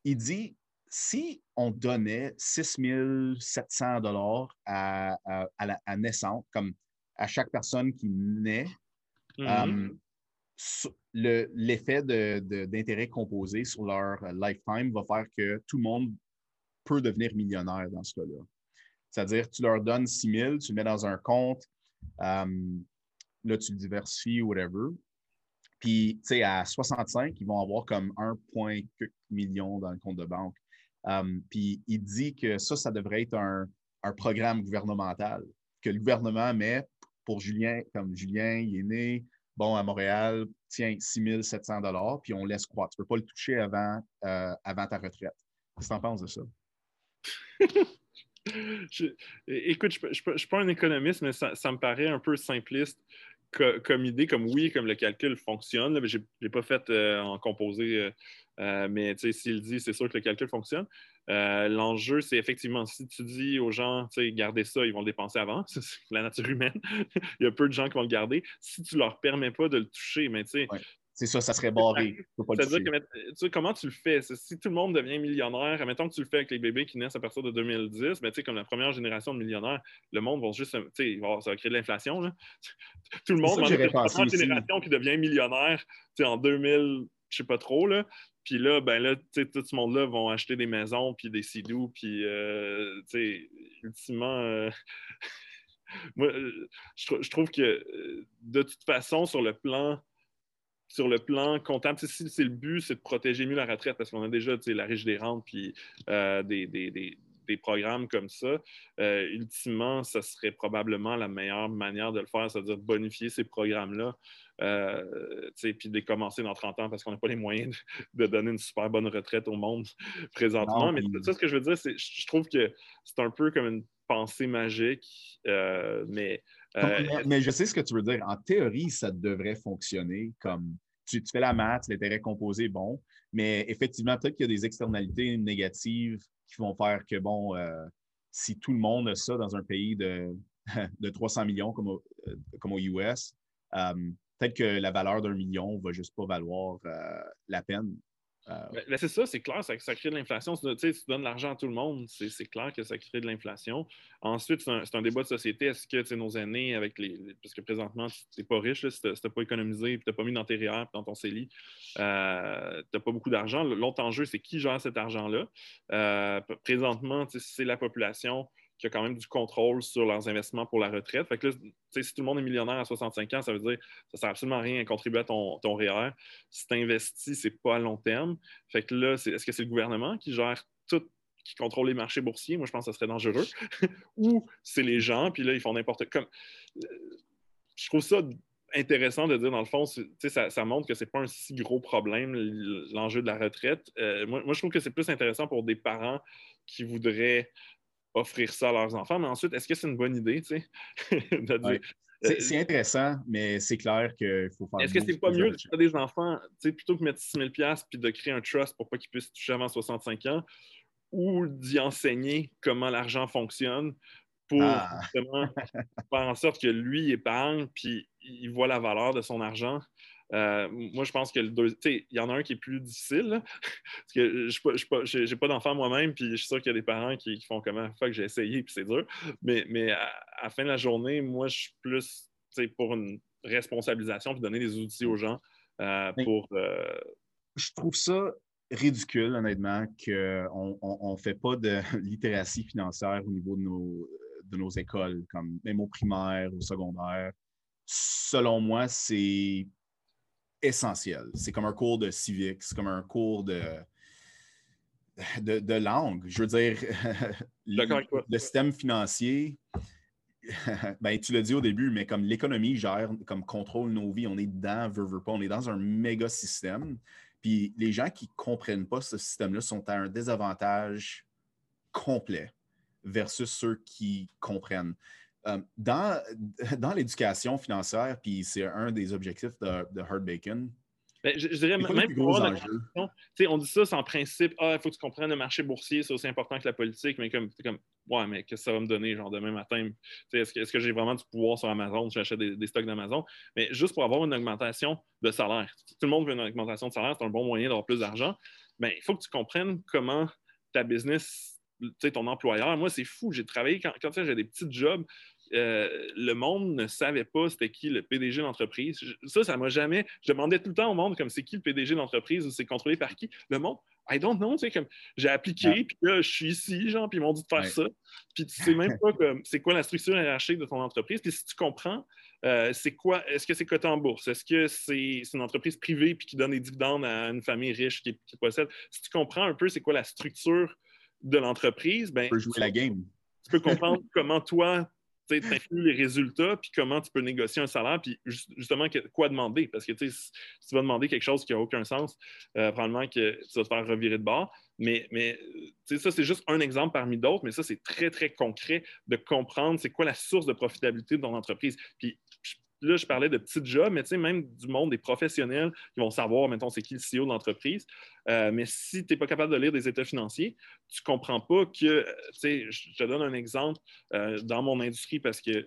Il dit si on donnait 6 700 dollars à, à, naissance, comme à chaque personne qui naît, mm-hmm l'effet d'intérêt composé sur leur euh, lifetime va faire que tout le monde peut devenir millionnaire dans ce cas-là. C'est-à-dire, tu leur donnes 6 000, tu le mets dans un compte, euh, là, tu le diversifies, whatever. Puis, tu sais, à 65, ils vont avoir comme 1,4 million dans le compte de banque. Euh, puis, il dit que ça, ça devrait être un, un, programme gouvernemental que le gouvernement met pour Julien, comme Julien, il est né, bon, à Montréal, tiens, 6 700 puis on laisse croître. Tu ne peux pas le toucher avant, euh, avant ta retraite. Qu'est-ce que tu en penses de ça? écoute, je ne suis pas un économiste, mais ça, me paraît un peu simpliste comme idée, comme oui, comme le calcul fonctionne. je n'ai pas fait euh, en composé, euh, mais s'il dit, c'est sûr que le calcul fonctionne. Euh, l'enjeu, c'est effectivement, si tu dis aux gens, gardez ça, ils vont le dépenser avant. C'est la nature humaine. Il y a peu de gens qui vont le garder. Si tu leur permets pas de le toucher, mais tu sais. C'est ça, ça serait barré. Que, comment tu le fais? Si tout le monde devient millionnaire, mettons que tu le fais avec les bébés qui naissent à partir de 2010, mais tu sais, comme la première génération de millionnaires, le monde va juste, tu sais, ça va créer de l'inflation. Tout le monde, la première génération qui devient millionnaire, tu sais, en 2000, je sais pas trop, là. Puis là, ben là, tout ce monde-là vont acheter des maisons, puis des sidous, puis, euh, tu sais, ultimement, euh, moi, euh, je, trouve que de toute façon, sur le plan sur le plan comptable, si c'est le but, c'est de protéger mieux la retraite parce qu'on a déjà la riche des rentes puis des, des, programmes comme ça. ultimement, ça serait probablement la meilleure manière de le faire, c'est-à-dire de bonifier ces programmes-là euh, puis de commencer dans 30 ans parce qu'on n'a pas les moyens de, donner une super bonne retraite au monde présentement. mais ça, ce que je veux dire, c'est je trouve que c'est un peu comme une pensée magique, euh, mais, euh, mais... je sais ce que tu veux dire. En théorie, ça devrait fonctionner comme tu, fais la maths, l'intérêt composé, bon, mais effectivement, peut-être qu'il y a des externalités négatives qui vont faire que, bon, si tout le monde a ça dans un pays de, de 300 millions comme, aux US, peut-être que la valeur d'un million ne va juste pas valoir euh, la peine. Euh, ben, c'est ça, c'est clair, ça, crée de l'inflation. Tu, tu donnes l'argent à tout le monde, c'est clair que ça crée de l'inflation. Ensuite, c'est un, débat de société. Est-ce que nos aînés, avec les, parce que présentement, tu n'es pas riche, si tu n'as pas économisé, tu n'as pas mis dans tes REER, dans ton CELI, euh, tu n'as pas beaucoup d'argent. L'autre enjeu, c'est qui gère cet argent-là? présentement, c'est la population qui a quand même du contrôle sur leurs investissements pour la retraite. Fait que là, si tout le monde est millionnaire à 65 ans, ça veut dire que ça ne sert absolument à rien à contribuer à ton, ton REER. Si tu investis, ce n'est pas à long terme. Fait que là, est-ce que c'est le gouvernement qui gère tout, qui contrôle les marchés boursiers? Moi, je pense que ça serait dangereux. Ou c'est les gens, puis là, ils font n'importe quoi. Je trouve ça intéressant de dire, dans le fond, ça, ça, montre que ce n'est pas un si gros problème, l'enjeu de la retraite. Euh, moi, je trouve que c'est plus intéressant pour des parents qui voudraient offrir ça à leurs enfants. Mais ensuite, est-ce que c'est une bonne idée, tu sais? Euh, c'est intéressant, mais c'est clair qu'il faut faire. Est-ce que c'est pas mieux de faire des enfants, plutôt que mettre 6 000 puis de créer un trust pour pas qu'ils puissent toucher avant 65 ans, ou d'y enseigner comment l'argent fonctionne pour ah. justement faire en sorte que lui épargne puis il voit la valeur de son argent euh, moi, je pense que le deux, il y en a un qui est plus difficile. parce que je n'ai pas, d'enfant moi-même, puis je suis sûr qu'il y a des parents qui, font comment que j'ai essayé, puis c'est dur. Mais, mais à, la fin de la journée, moi, je suis plus pour une responsabilisation, puis donner des outils aux gens euh, pour. Euh, je trouve ça ridicule, honnêtement, qu'on ne fait pas de littératie financière au niveau de nos, de nos écoles, comme même au primaire, au secondaire. Selon moi, c'est essentiel. C'est comme un cours de civique, c'est comme un cours de, de, langue. Je veux dire, le, système financier, ben, tu l'as dit au début, mais comme l'économie gère, comme contrôle nos vies, on est dedans, veut, veut pas, on est dans un méga système. Puis les gens qui ne comprennent pas ce système-là sont à un désavantage complet versus ceux qui comprennent. Euh, dans dans l'éducation financière, puis c'est un des objectifs de, de Hard Bacon, ben, je, dirais même pour on dit ça, c'est en principe, ah, il faut que tu comprennes le marché boursier, c'est aussi important que la politique, mais comme, comme ouais, mais qu'est-ce que ça va me donner, genre demain matin? Est-ce que, est que j'ai vraiment du pouvoir sur Amazon? J'achète des, des, stocks d'Amazon? Mais juste pour avoir une augmentation de salaire. Tout le monde veut une augmentation de salaire, c'est un bon moyen d'avoir plus d'argent. Mais il faut que tu comprennes comment ta business, ton employeur. Moi, c'est fou. J'ai travaillé quand, quand j'ai des petits jobs. Euh, le monde ne savait pas c'était qui le PDG de l'entreprise. Ça, ça m'a jamais. Je demandais tout le temps au monde comme c'est qui le PDG de l'entreprise ou c'est contrôlé par qui. Le monde, I don't know, tu sais, comme j'ai appliqué, puis là, je suis ici, genre, puis ils m'ont dit de faire ça. Puis tu sais même pas comme c'est quoi la structure hiérarchique de ton entreprise. Puis si tu comprends, euh, c'est quoi, est-ce que c'est coté en bourse? Est-ce que c'est une entreprise privée puis qui donne des dividendes à une famille riche qui, possède? Si tu comprends un peu c'est quoi la structure de l'entreprise, ben. Tu peux jouer la game. Tu peux comprendre comment toi, tu inclus les résultats, puis comment tu peux négocier un salaire, puis justement, quoi demander? Parce que si tu vas demander quelque chose qui n'a aucun sens, euh, probablement que tu vas te faire revirer de bord. Mais, mais ça, c'est juste un exemple parmi d'autres, mais ça, c'est très, très concret de comprendre c'est quoi la source de profitabilité de ton entreprise. Puis là, je parlais de petits jobs, mais tu sais, même du monde des professionnels qui vont savoir, mettons, c'est qui le CEO de l'entreprise. Euh, mais si tu n'es pas capable de lire des états financiers, tu ne comprends pas que, euh, tu sais, je te donne un exemple euh, dans mon industrie parce que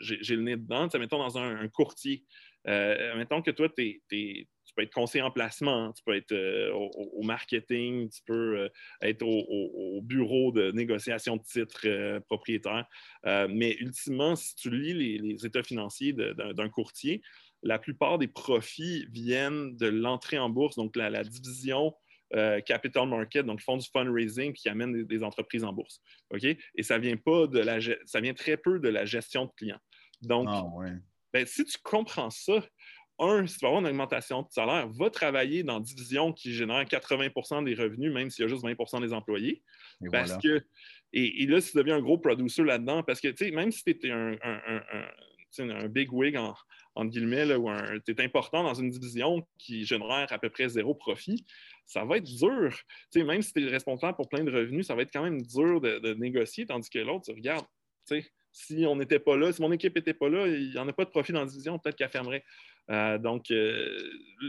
j'ai le nez dedans. Mettons dans un, courtier. mettons que toi, tu es, tu peux être conseiller en placement, tu peux être euh, au, marketing, tu peux euh, être au, bureau de négociation de titres euh, propriétaires. mais ultimement, si tu lis les, états financiers d'un courtier, la plupart des profits viennent de l'entrée en bourse, donc la, division capital market, donc font du fundraising qui amène des, entreprises en bourse. OK? Et ça vient pas de la ça vient très peu de la gestion de clients. Donc, ah, ben, si tu comprends ça, un, si tu vas avoir une augmentation de salaire, va travailler dans une division qui génère 80% des revenus, même s'il y a juste 20% des employés. Et parce que, et, là, si tu deviens un gros producer là-dedans, parce que, tu sais, même si tu es un, un, big wig, en, guillemets, ou tu es important dans une division qui génère à peu près zéro profit, ça va être dur. Tu sais, même si tu es responsable pour plein de revenus, ça va être quand même dur de, de négocier, tandis que l'autre, tu regardes, tu sais, si on n'était pas là, si mon équipe n'était pas là, il n'y en a pas de profit dans la division, peut-être qu'elle fermerait. Euh, donc, euh,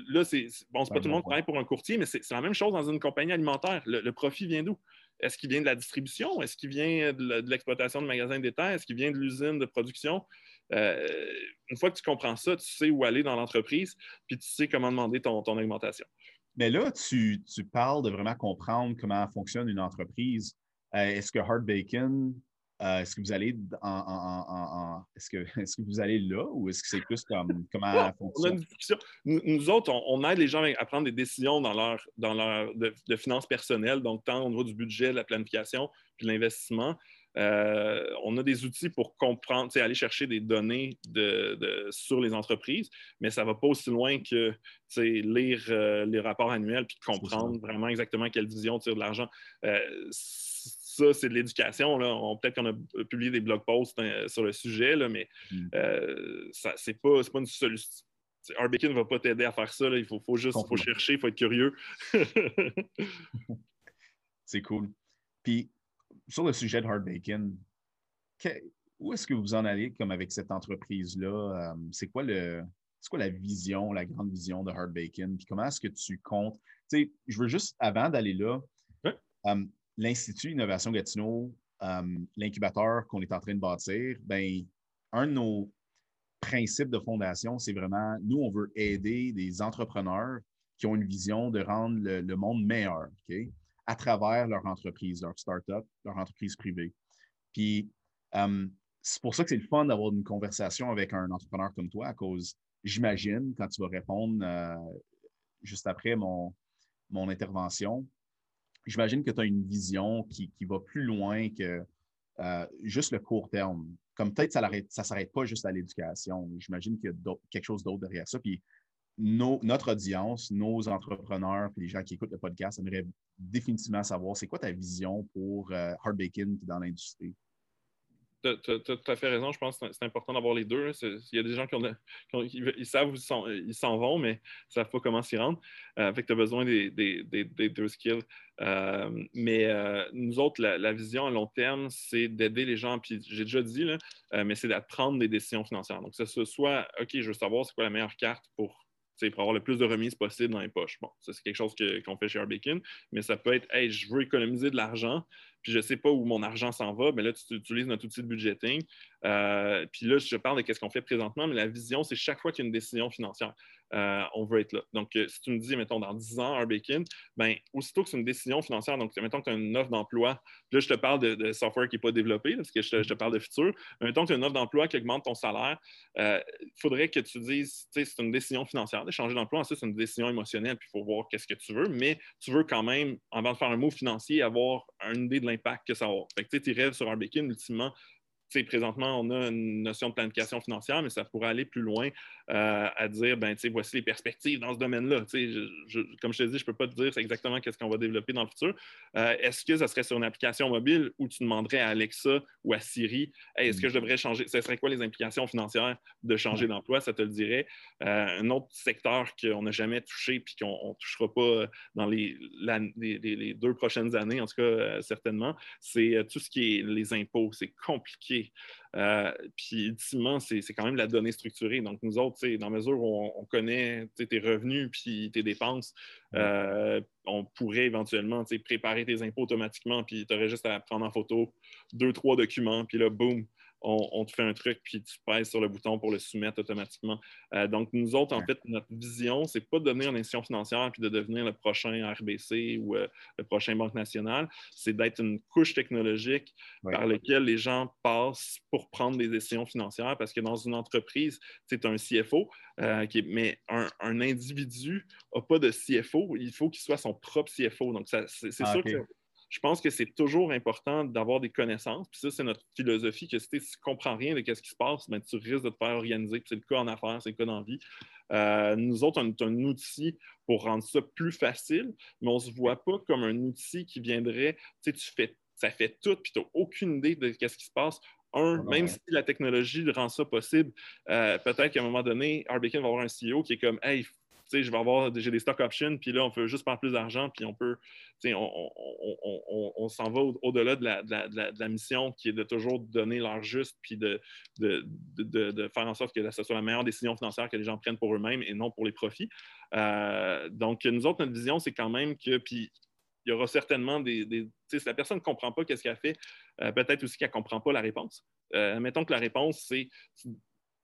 là, c'est bon, c'est pas tout le monde qui travaille pour un courtier, mais c'est la même chose dans une compagnie alimentaire. Le, profit vient d'où? Est-ce qu'il vient de la distribution? Est-ce qu'il vient de l'exploitation de magasins de détail? Est-ce qu'il vient de l'usine de production? Euh, une fois que tu comprends ça, tu sais où aller dans l'entreprise, puis tu sais comment demander ton, ton augmentation. Mais là, tu, tu, parles de vraiment comprendre comment fonctionne une entreprise. Est-ce que Hard Bacon euh, est-ce que vous allez en, est-ce que est-ce que vous allez là ou est-ce que c'est plus comme comment fonctionne? Nous, autres, on, aide les gens à prendre des décisions dans leur dans leur de, finances personnelles, donc tant au niveau du budget, de la planification, puis de l'investissement. Euh, on a des outils pour comprendre, aller chercher des données de, sur les entreprises, mais ça ne va pas aussi loin que lire euh, les rapports annuels puis comprendre vraiment exactement quelle vision tire de l'argent ça, c'est de l'éducation. Peut-être qu'on a publié des blog posts hein, sur le sujet, là, mais mm. euh, c'est pas, pas une solution. Arbekin ne va pas t'aider à faire ça. Il faut, faut juste faut chercher, il faut être curieux. c'est cool. Puis, sur le sujet de Hard Bacon, où est-ce que vous en allez comme avec cette entreprise-là? Euh, c'est quoi le. C'est quoi la vision, la grande vision de Hard Bacon? Puis comment est-ce que tu comptes? Tu sais, je veux juste, avant d'aller là, euh, l'Institut Innovation Gatineau, euh, l'incubateur qu'on est en train de bâtir, ben, un de nos principes de fondation, c'est vraiment, nous, on veut aider des entrepreneurs qui ont une vision de rendre le, monde meilleur à travers leur entreprise, leur start-up, leur entreprise privée. Puis, euh, c'est pour ça que c'est le fun d'avoir une conversation avec un entrepreneur comme toi, à cause, j'imagine, quand tu vas répondre euh, juste après mon, mon intervention, j'imagine que tu as une vision qui, va plus loin que euh, juste le court terme. Comme peut-être ça ne s'arrête pas juste à l'éducation. J'imagine qu'il y a quelque chose d'autre derrière ça. Puis notre audience, nos entrepreneurs et les gens qui écoutent le podcast aimeraient définitivement savoir c'est quoi ta vision pour euh, Hard Bacon dans l'industrie? Tu as, tout à fait raison. Je pense que c'est important d'avoir les deux. Il y a des gens qui, ils savent où ils s'en vont, mais ils ne savent pas comment s'y rendre. Euh, fait tu as besoin des, deux skills. Euh, mais euh, nous autres, la, vision à long terme, c'est d'aider les gens. Puis j'ai déjà dit, là, mais c'est de prendre des décisions financières. Donc, que ce soit, OK, je veux savoir c'est quoi la meilleure carte pour pour avoir le plus de remises possible dans les poches. Bon, ça, c'est quelque chose qu'on fait chez Arbacon, mais ça peut être, hey, je veux économiser de l'argent, puis je ne sais pas où mon argent s'en va, mais là, tu utilises notre outil de budgeting. Euh, puis là, je parle de ce qu'on fait présentement, mais la vision, c'est chaque fois qu'il y a une décision financière, euh, on veut être là. Donc, euh, si tu me dis, mettons, dans 10 ans, un bacon, ben, aussitôt que c'est une décision financière, donc, mettons que tu as une offre d'emploi, là, je te parle de, software qui n'est pas développé, parce que je te, parle de futur. Mettons que tu as une offre d'emploi qui augmente ton salaire, il faudrait que tu dises, tu sais, c'est une décision financière de changer d'emploi. Ensuite, c'est une décision émotionnelle, puis il faut voir qu'est-ce que tu veux, mais tu veux quand même, avant de faire un mot financier, avoir une idée de l'impact que ça va Fait que tu rêves sur un bacon, ultimement, présentement, on a une notion de planification financière, mais ça pourrait aller plus loin euh, à dire, ben, voici les perspectives dans ce domaine-là. comme je te dis, je ne peux pas te dire exactement qu'est-ce qu'on va développer dans le futur. Euh, est-ce que ça serait sur une application mobile où tu demanderais à Alexa ou à Siri, est-ce que je devrais changer, ce serait quoi les implications financières de changer d'emploi? Ça te le dirait. Euh, un autre secteur qu'on n'a jamais touché puis qu'on ne touchera pas dans les, les, deux prochaines années, en tout cas, certainement, c'est tout ce qui est les impôts. C'est compliqué euh, puis, ultimement, c'est quand même la donnée structurée. Donc, nous autres, dans la mesure où on, connaît tes revenus puis tes dépenses, euh, on pourrait éventuellement préparer tes impôts automatiquement, puis tu aurais juste à prendre en photo deux, trois documents, puis là, boum, on, te fait un truc, puis tu pèses sur le bouton pour le soumettre automatiquement. Euh, donc, nous autres, en fait, notre vision, c'est pas de devenir une institution financière puis de devenir le prochain RBC ou euh, le prochain Banque nationale, c'est d'être une couche technologique par laquelle les gens passent pour prendre des décisions financières parce que dans une entreprise, c'est un CFO, euh, qui mais un, individu n'a pas de CFO, il faut qu'il soit son propre CFO. Donc, c'est ah, sûr que je pense que c'est toujours important d'avoir des connaissances. Puis ça, c'est notre philosophie que si tu ne comprends rien de ce qui se passe, ben, tu risques de te faire organiser. c'est le cas en affaires, c'est le cas dans la vie. Euh, nous autres, on est un outil pour rendre ça plus facile, mais on ne se voit pas comme un outil qui viendrait, tu sais, tu fais, ça fait tout, puis tu n'as aucune idée de ce qui se passe. Un, même si la technologie rend ça possible, euh, peut-être qu'à un moment donné, Arbekin va avoir un CEO qui est comme Hey, je vais avoir j'ai des stock options, puis là, on peut juste faire plus d'argent, puis on peut, on, s'en va au-delà de, la, mission qui est de toujours donner leur juste, puis de, de, faire en sorte que ce soit la meilleure décision financière que les gens prennent pour eux-mêmes et non pour les profits. Euh, donc, nous autres, notre vision, c'est quand même que, puis il y aura certainement des. si la personne ne comprend pas qu'est-ce qu'elle fait, euh, peut-être aussi qu'elle ne comprend pas la réponse. Euh, mettons que la réponse, c'est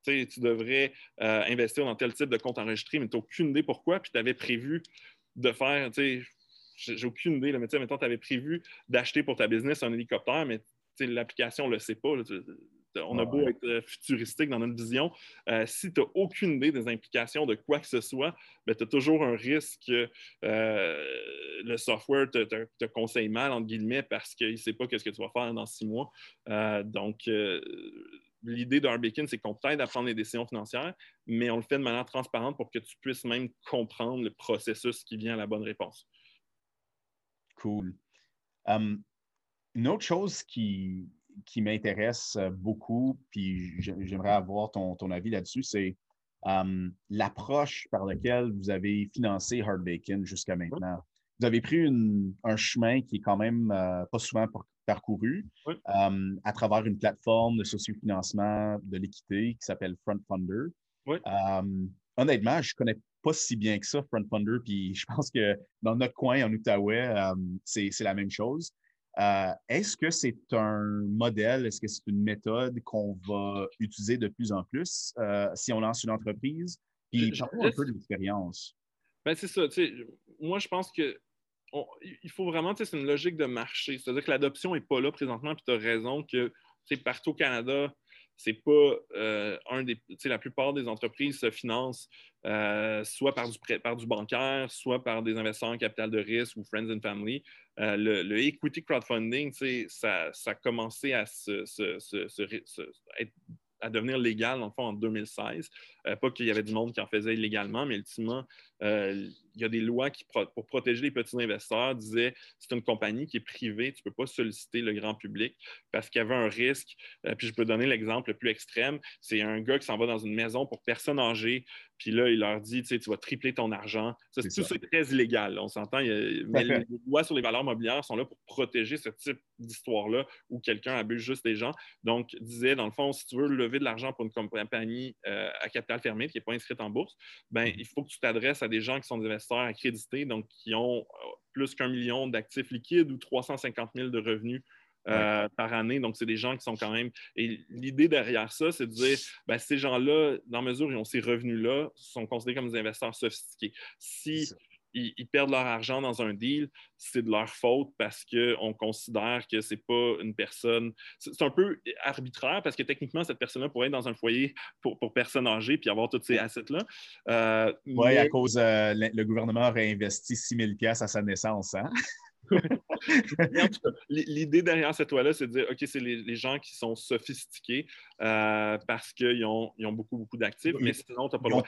tu devrais euh, investir dans tel type de compte enregistré, mais tu n'as aucune idée pourquoi, puis tu avais prévu de faire, j'ai aucune idée, mais mettons, tu avais prévu d'acheter pour ta business un hélicoptère, mais l'application ne le sait pas. on a beau être euh, futuristique dans notre vision. Euh, si tu n'as aucune idée des implications de quoi que ce soit, ben, tu as toujours un risque que le software te, conseille mal, entre guillemets, parce qu'il ne sait pas ce que tu vas faire dans six mois. donc, l'idée d'un bacon, c'est qu'on t'aide à prendre des décisions financières, mais on le fait de manière transparente pour que tu puisses même comprendre le processus qui vient à la bonne réponse. Cool. Hum, une autre chose qui, qui m'intéresse beaucoup, puis j'aimerais avoir ton, avis là-dessus, c'est hum, l'approche par laquelle vous avez financé Hard Bacon jusqu'à maintenant. Vous avez pris un chemin qui est quand même euh, pas souvent parcouru euh, à travers une plateforme de sociofinancement de l'équité qui s'appelle Front Funder. Euh, honnêtement, je ne connais pas si bien que ça, Front Funder, puis je pense que dans notre coin en Outaouais, euh, c'est la même chose. est-ce que c'est un modèle, est-ce que c'est une méthode qu'on va utiliser de plus en plus si on lance une entreprise? Puis parlons un peu de l'expérience. Ben, c'est ça. Moi, je pense que il faut vraiment, c'est une logique de marché. C'est-à-dire que l'adoption n'est pas là présentement, puis tu as raison que partout au Canada, c'est pas euh, un des. La plupart des entreprises se financent euh, soit par du, par du bancaire, soit par des investisseurs en capital de risque ou Friends and Family. Euh, le, equity crowdfunding, ça, ça a commencé à se, à devenir légal, en 2016. pas qu'il y avait du monde qui en faisait illégalement, mais ultimement, il y a des lois qui, pour protéger les petits investisseurs, disaient c'est une compagnie qui est privée, tu ne peux pas solliciter le grand public parce qu'il y avait un risque. puis je peux donner l'exemple le plus extrême c'est un gars qui s'en va dans une maison pour personnes âgées, puis là, il leur dit, tu sais, tu vas tripler ton argent. Ça, tout ça est très illégal, on s'entend. Mais les lois sur les valeurs mobilières sont là pour protéger ce type d'histoire-là où quelqu'un abuse juste des gens. Donc, disait, dans le fond, si tu veux lever de l'argent pour une compagnie euh, à capital fermé qui n'est pas inscrite en bourse, ben, mm-hmm. il faut que tu t'adresses à des gens qui sont des investisseurs accrédités, donc qui ont euh, plus qu'un million d'actifs liquides ou 350 000 de revenus euh, par année. Donc, c'est des gens qui sont quand même. Et l'idée derrière ça, c'est de dire ben, ces gens-là, dans mesure où ils ont ces revenus-là, sont considérés comme des investisseurs sophistiqués. Si ils, perdent leur argent dans un deal, c'est de leur faute parce qu'on considère que c'est pas une personne. C'est un peu arbitraire parce que techniquement, cette personne-là pourrait être dans un foyer pour, pour personnes âgées puis avoir tous ces assets-là. Euh, oui, à cause euh, le, gouvernement aurait investi 6 000 à sa naissance. Hein? L'idée derrière cette loi-là, c'est de dire, OK, c'est les, gens qui sont sophistiqués euh, parce qu'ils ont, ont, beaucoup, beaucoup d'actifs, mais sinon, tu n'as pas ils ont,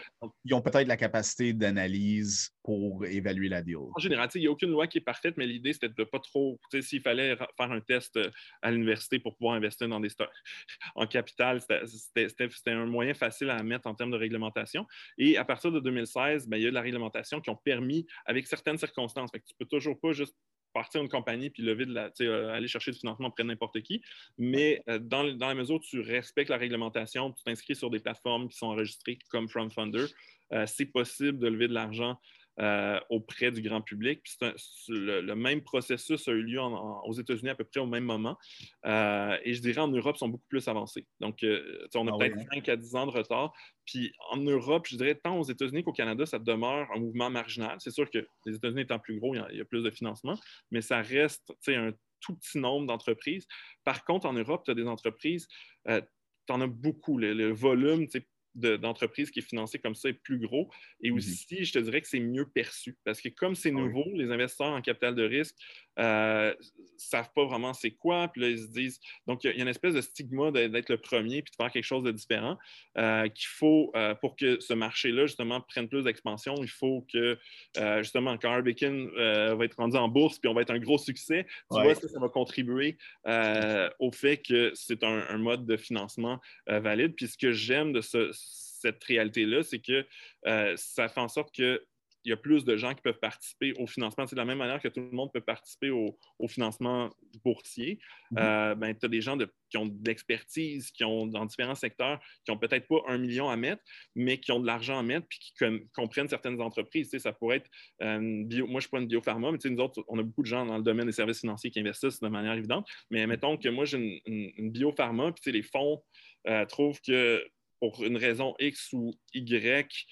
ils ont peut-être la capacité d'analyse pour évaluer la deal. En général, il n'y a aucune loi qui est parfaite, mais l'idée, c'était de ne pas trop, s'il fallait faire un test euh, à l'université pour pouvoir investir dans des stocks en capital, c'était un moyen facile à mettre en termes de réglementation. Et à partir de 2016, ben, il y a de la réglementation qui ont permis, avec certaines circonstances, tu ne peux toujours pas juste partir une compagnie puis lever de la, euh, aller chercher du financement auprès de n'importe qui. Mais euh, dans, dans, la mesure où tu respectes la réglementation, tu t'inscris sur des plateformes qui sont enregistrées comme FromFunder, euh, c'est possible de lever de l'argent euh, auprès du grand public. le, même processus a eu lieu aux États-Unis à peu près au même moment. Euh, et je dirais en Europe, ils sont beaucoup plus avancés. Donc, euh, on a ah peut-être 5 hein? à 10 ans de retard. Puis en Europe, je dirais tant aux États-Unis qu'au Canada, ça demeure un mouvement marginal. C'est sûr que les États-Unis étant plus gros, il y, a, plus de financement, mais ça reste un tout petit nombre d'entreprises. Par contre, en Europe, tu as des entreprises, tu en as beaucoup. Le, le volume, d'entreprise qui est financée comme ça est plus gros. Et mhm. aussi, je te dirais que c'est mieux perçu parce que comme c'est ah nouveau, les investisseurs en capital de risque euh, savent pas vraiment c'est quoi. Puis là, ils se disent. Donc, il y, a une espèce de stigma d'être le premier puis de faire quelque chose de différent euh, qu'il faut, euh, pour que ce marché-là, justement, prenne plus d'expansion, il faut que, justement, quand Arbekin va être rendu en bourse puis on va être un gros succès, tu vois, ça, ça va contribuer au fait que c'est un, mode de financement valide. Puis ce que j'aime de cette réalité-là, c'est que ça fait en sorte que il y a plus de gens qui peuvent participer au financement. C'est de la même manière que tout le monde peut participer au, financement boursier. Mhm. Euh, ben, tu as des gens qui ont de l'expertise, qui ont dans différents secteurs, qui n'ont peut-être pas un million à mettre, mais qui ont de l'argent à mettre puis qui comprennent certaines entreprises. ça pourrait être euh, bio, moi, je ne suis pas une biopharma, mais nous autres, on a beaucoup de gens dans le domaine des services financiers qui investissent de manière évidente. Mais mettons que moi, j'ai une, une, biopharma, puis les fonds euh, trouvent que pour une raison X ou Y,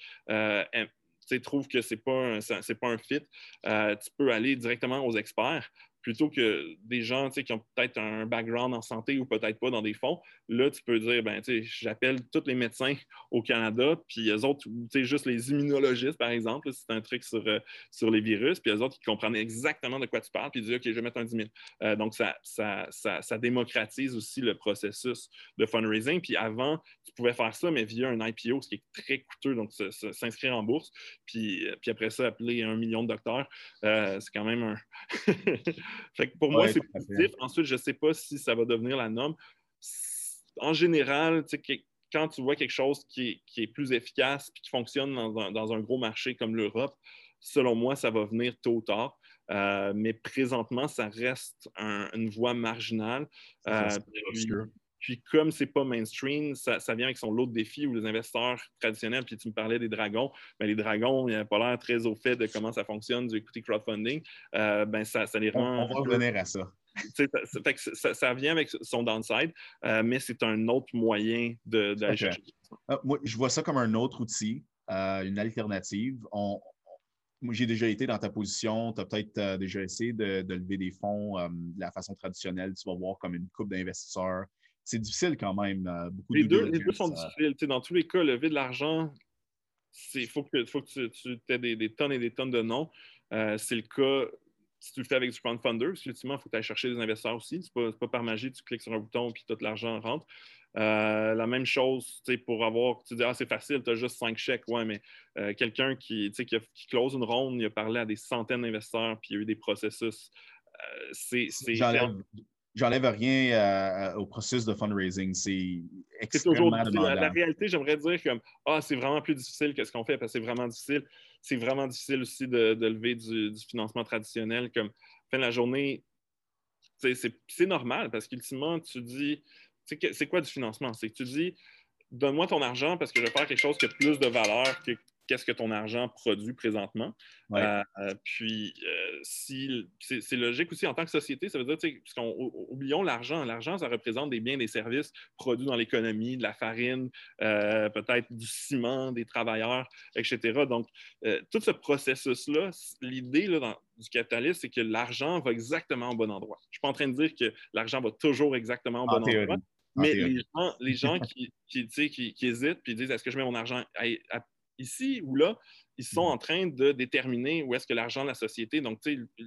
trouve que ce n'est pas, pas, un fit, euh, tu peux aller directement aux experts plutôt que des gens qui ont peut-être un background en santé ou peut-être pas dans des fonds, là, tu peux dire, ben, j'appelle tous les médecins au Canada, puis les autres, juste les immunologistes, par exemple, c'est un truc sur, euh, sur les virus, puis les autres qui comprennent exactement de quoi tu parles, puis ils disent, OK, je vais mettre un 10 000. Euh, donc, ça, ça, ça, démocratise aussi le processus de fundraising. Puis avant, tu pouvais faire ça, mais via un IPO, ce qui est très coûteux, donc s'inscrire en bourse, puis, puis après ça, appeler un million de docteurs, euh, c'est quand même un... fait que pour moi, c'est positif. Ensuite, je ne sais pas si ça va devenir la norme. En général, quand tu vois quelque chose qui est, plus efficace et qui fonctionne dans un, gros marché comme l'Europe, selon moi, ça va venir tôt ou tard. Euh, mais présentement, ça reste une voie marginale. Euh, puis comme c'est pas mainstream, ça, vient avec son lot de défis où les investisseurs traditionnels, puis tu me parlais des dragons, mais les dragons, il n'y a pas l'air très au fait de comment ça fonctionne du equity crowdfunding. Euh, ben ça, ça les rend. On, va revenir à ça. Ça, ça, vient avec son downside, euh, mais c'est un autre moyen chercher. Ah, moi, je vois ça comme un autre outil, euh, une alternative. On, j'ai déjà été dans ta position. Tu as peut-être déjà essayé de, de, lever des fonds de la façon traditionnelle. Tu vas voir comme une coupe d'investisseurs c'est difficile quand même. Euh, beaucoup les, deux, les deux sont difficiles. dans tous les cas, lever de l'argent, il faut que, faut que tu, tu aies des, tonnes et des tonnes de noms. Euh, c'est le cas si tu le fais avec du crowdfunder, parce ultimement, il faut que tu ailles chercher des investisseurs aussi. Ce n'est pas, par magie, tu cliques sur un bouton puis tout l'argent rentre. Euh, la même chose, pour avoir, tu dis, ah, c'est facile, tu as juste cinq chèques. Ouais, mais euh, quelqu'un qui, qui, qui, close une ronde, il a parlé à des centaines d'investisseurs, puis il y a eu des processus. Euh, c'est. J'enlève rien au processus de fundraising. C'est extrêmement toujours La, la, réalité, j'aimerais dire comme Ah, c'est vraiment plus difficile que ce qu'on fait parce que c'est vraiment difficile. C'est vraiment difficile aussi de, lever du, financement traditionnel. Comme fin de la journée, c'est normal parce qu'ultimement, tu dis c'est quoi du financement? C'est que tu dis, donne-moi ton argent parce que je vais faire quelque chose qui a plus de valeur que qu'est-ce que ton argent produit présentement. Euh, puis, euh, si, c'est logique aussi en tant que société, ça veut dire, parce qu'on oublions l'argent. L'argent, ça représente des biens, des services produits dans l'économie, de la farine, euh, peut-être du ciment, des travailleurs, etc. Donc, tout ce processus-là, l'idée du capitalisme, c'est que l'argent va exactement au bon endroit. Je ne suis pas en train de dire que l'argent va toujours exactement au bon endroit. Mais les gens, les gens qui, qui, qui, hésitent puis disent est-ce que je mets mon argent ici ou là, ils sont mm. en train de déterminer où est-ce que l'argent de la société. Donc, tu sais,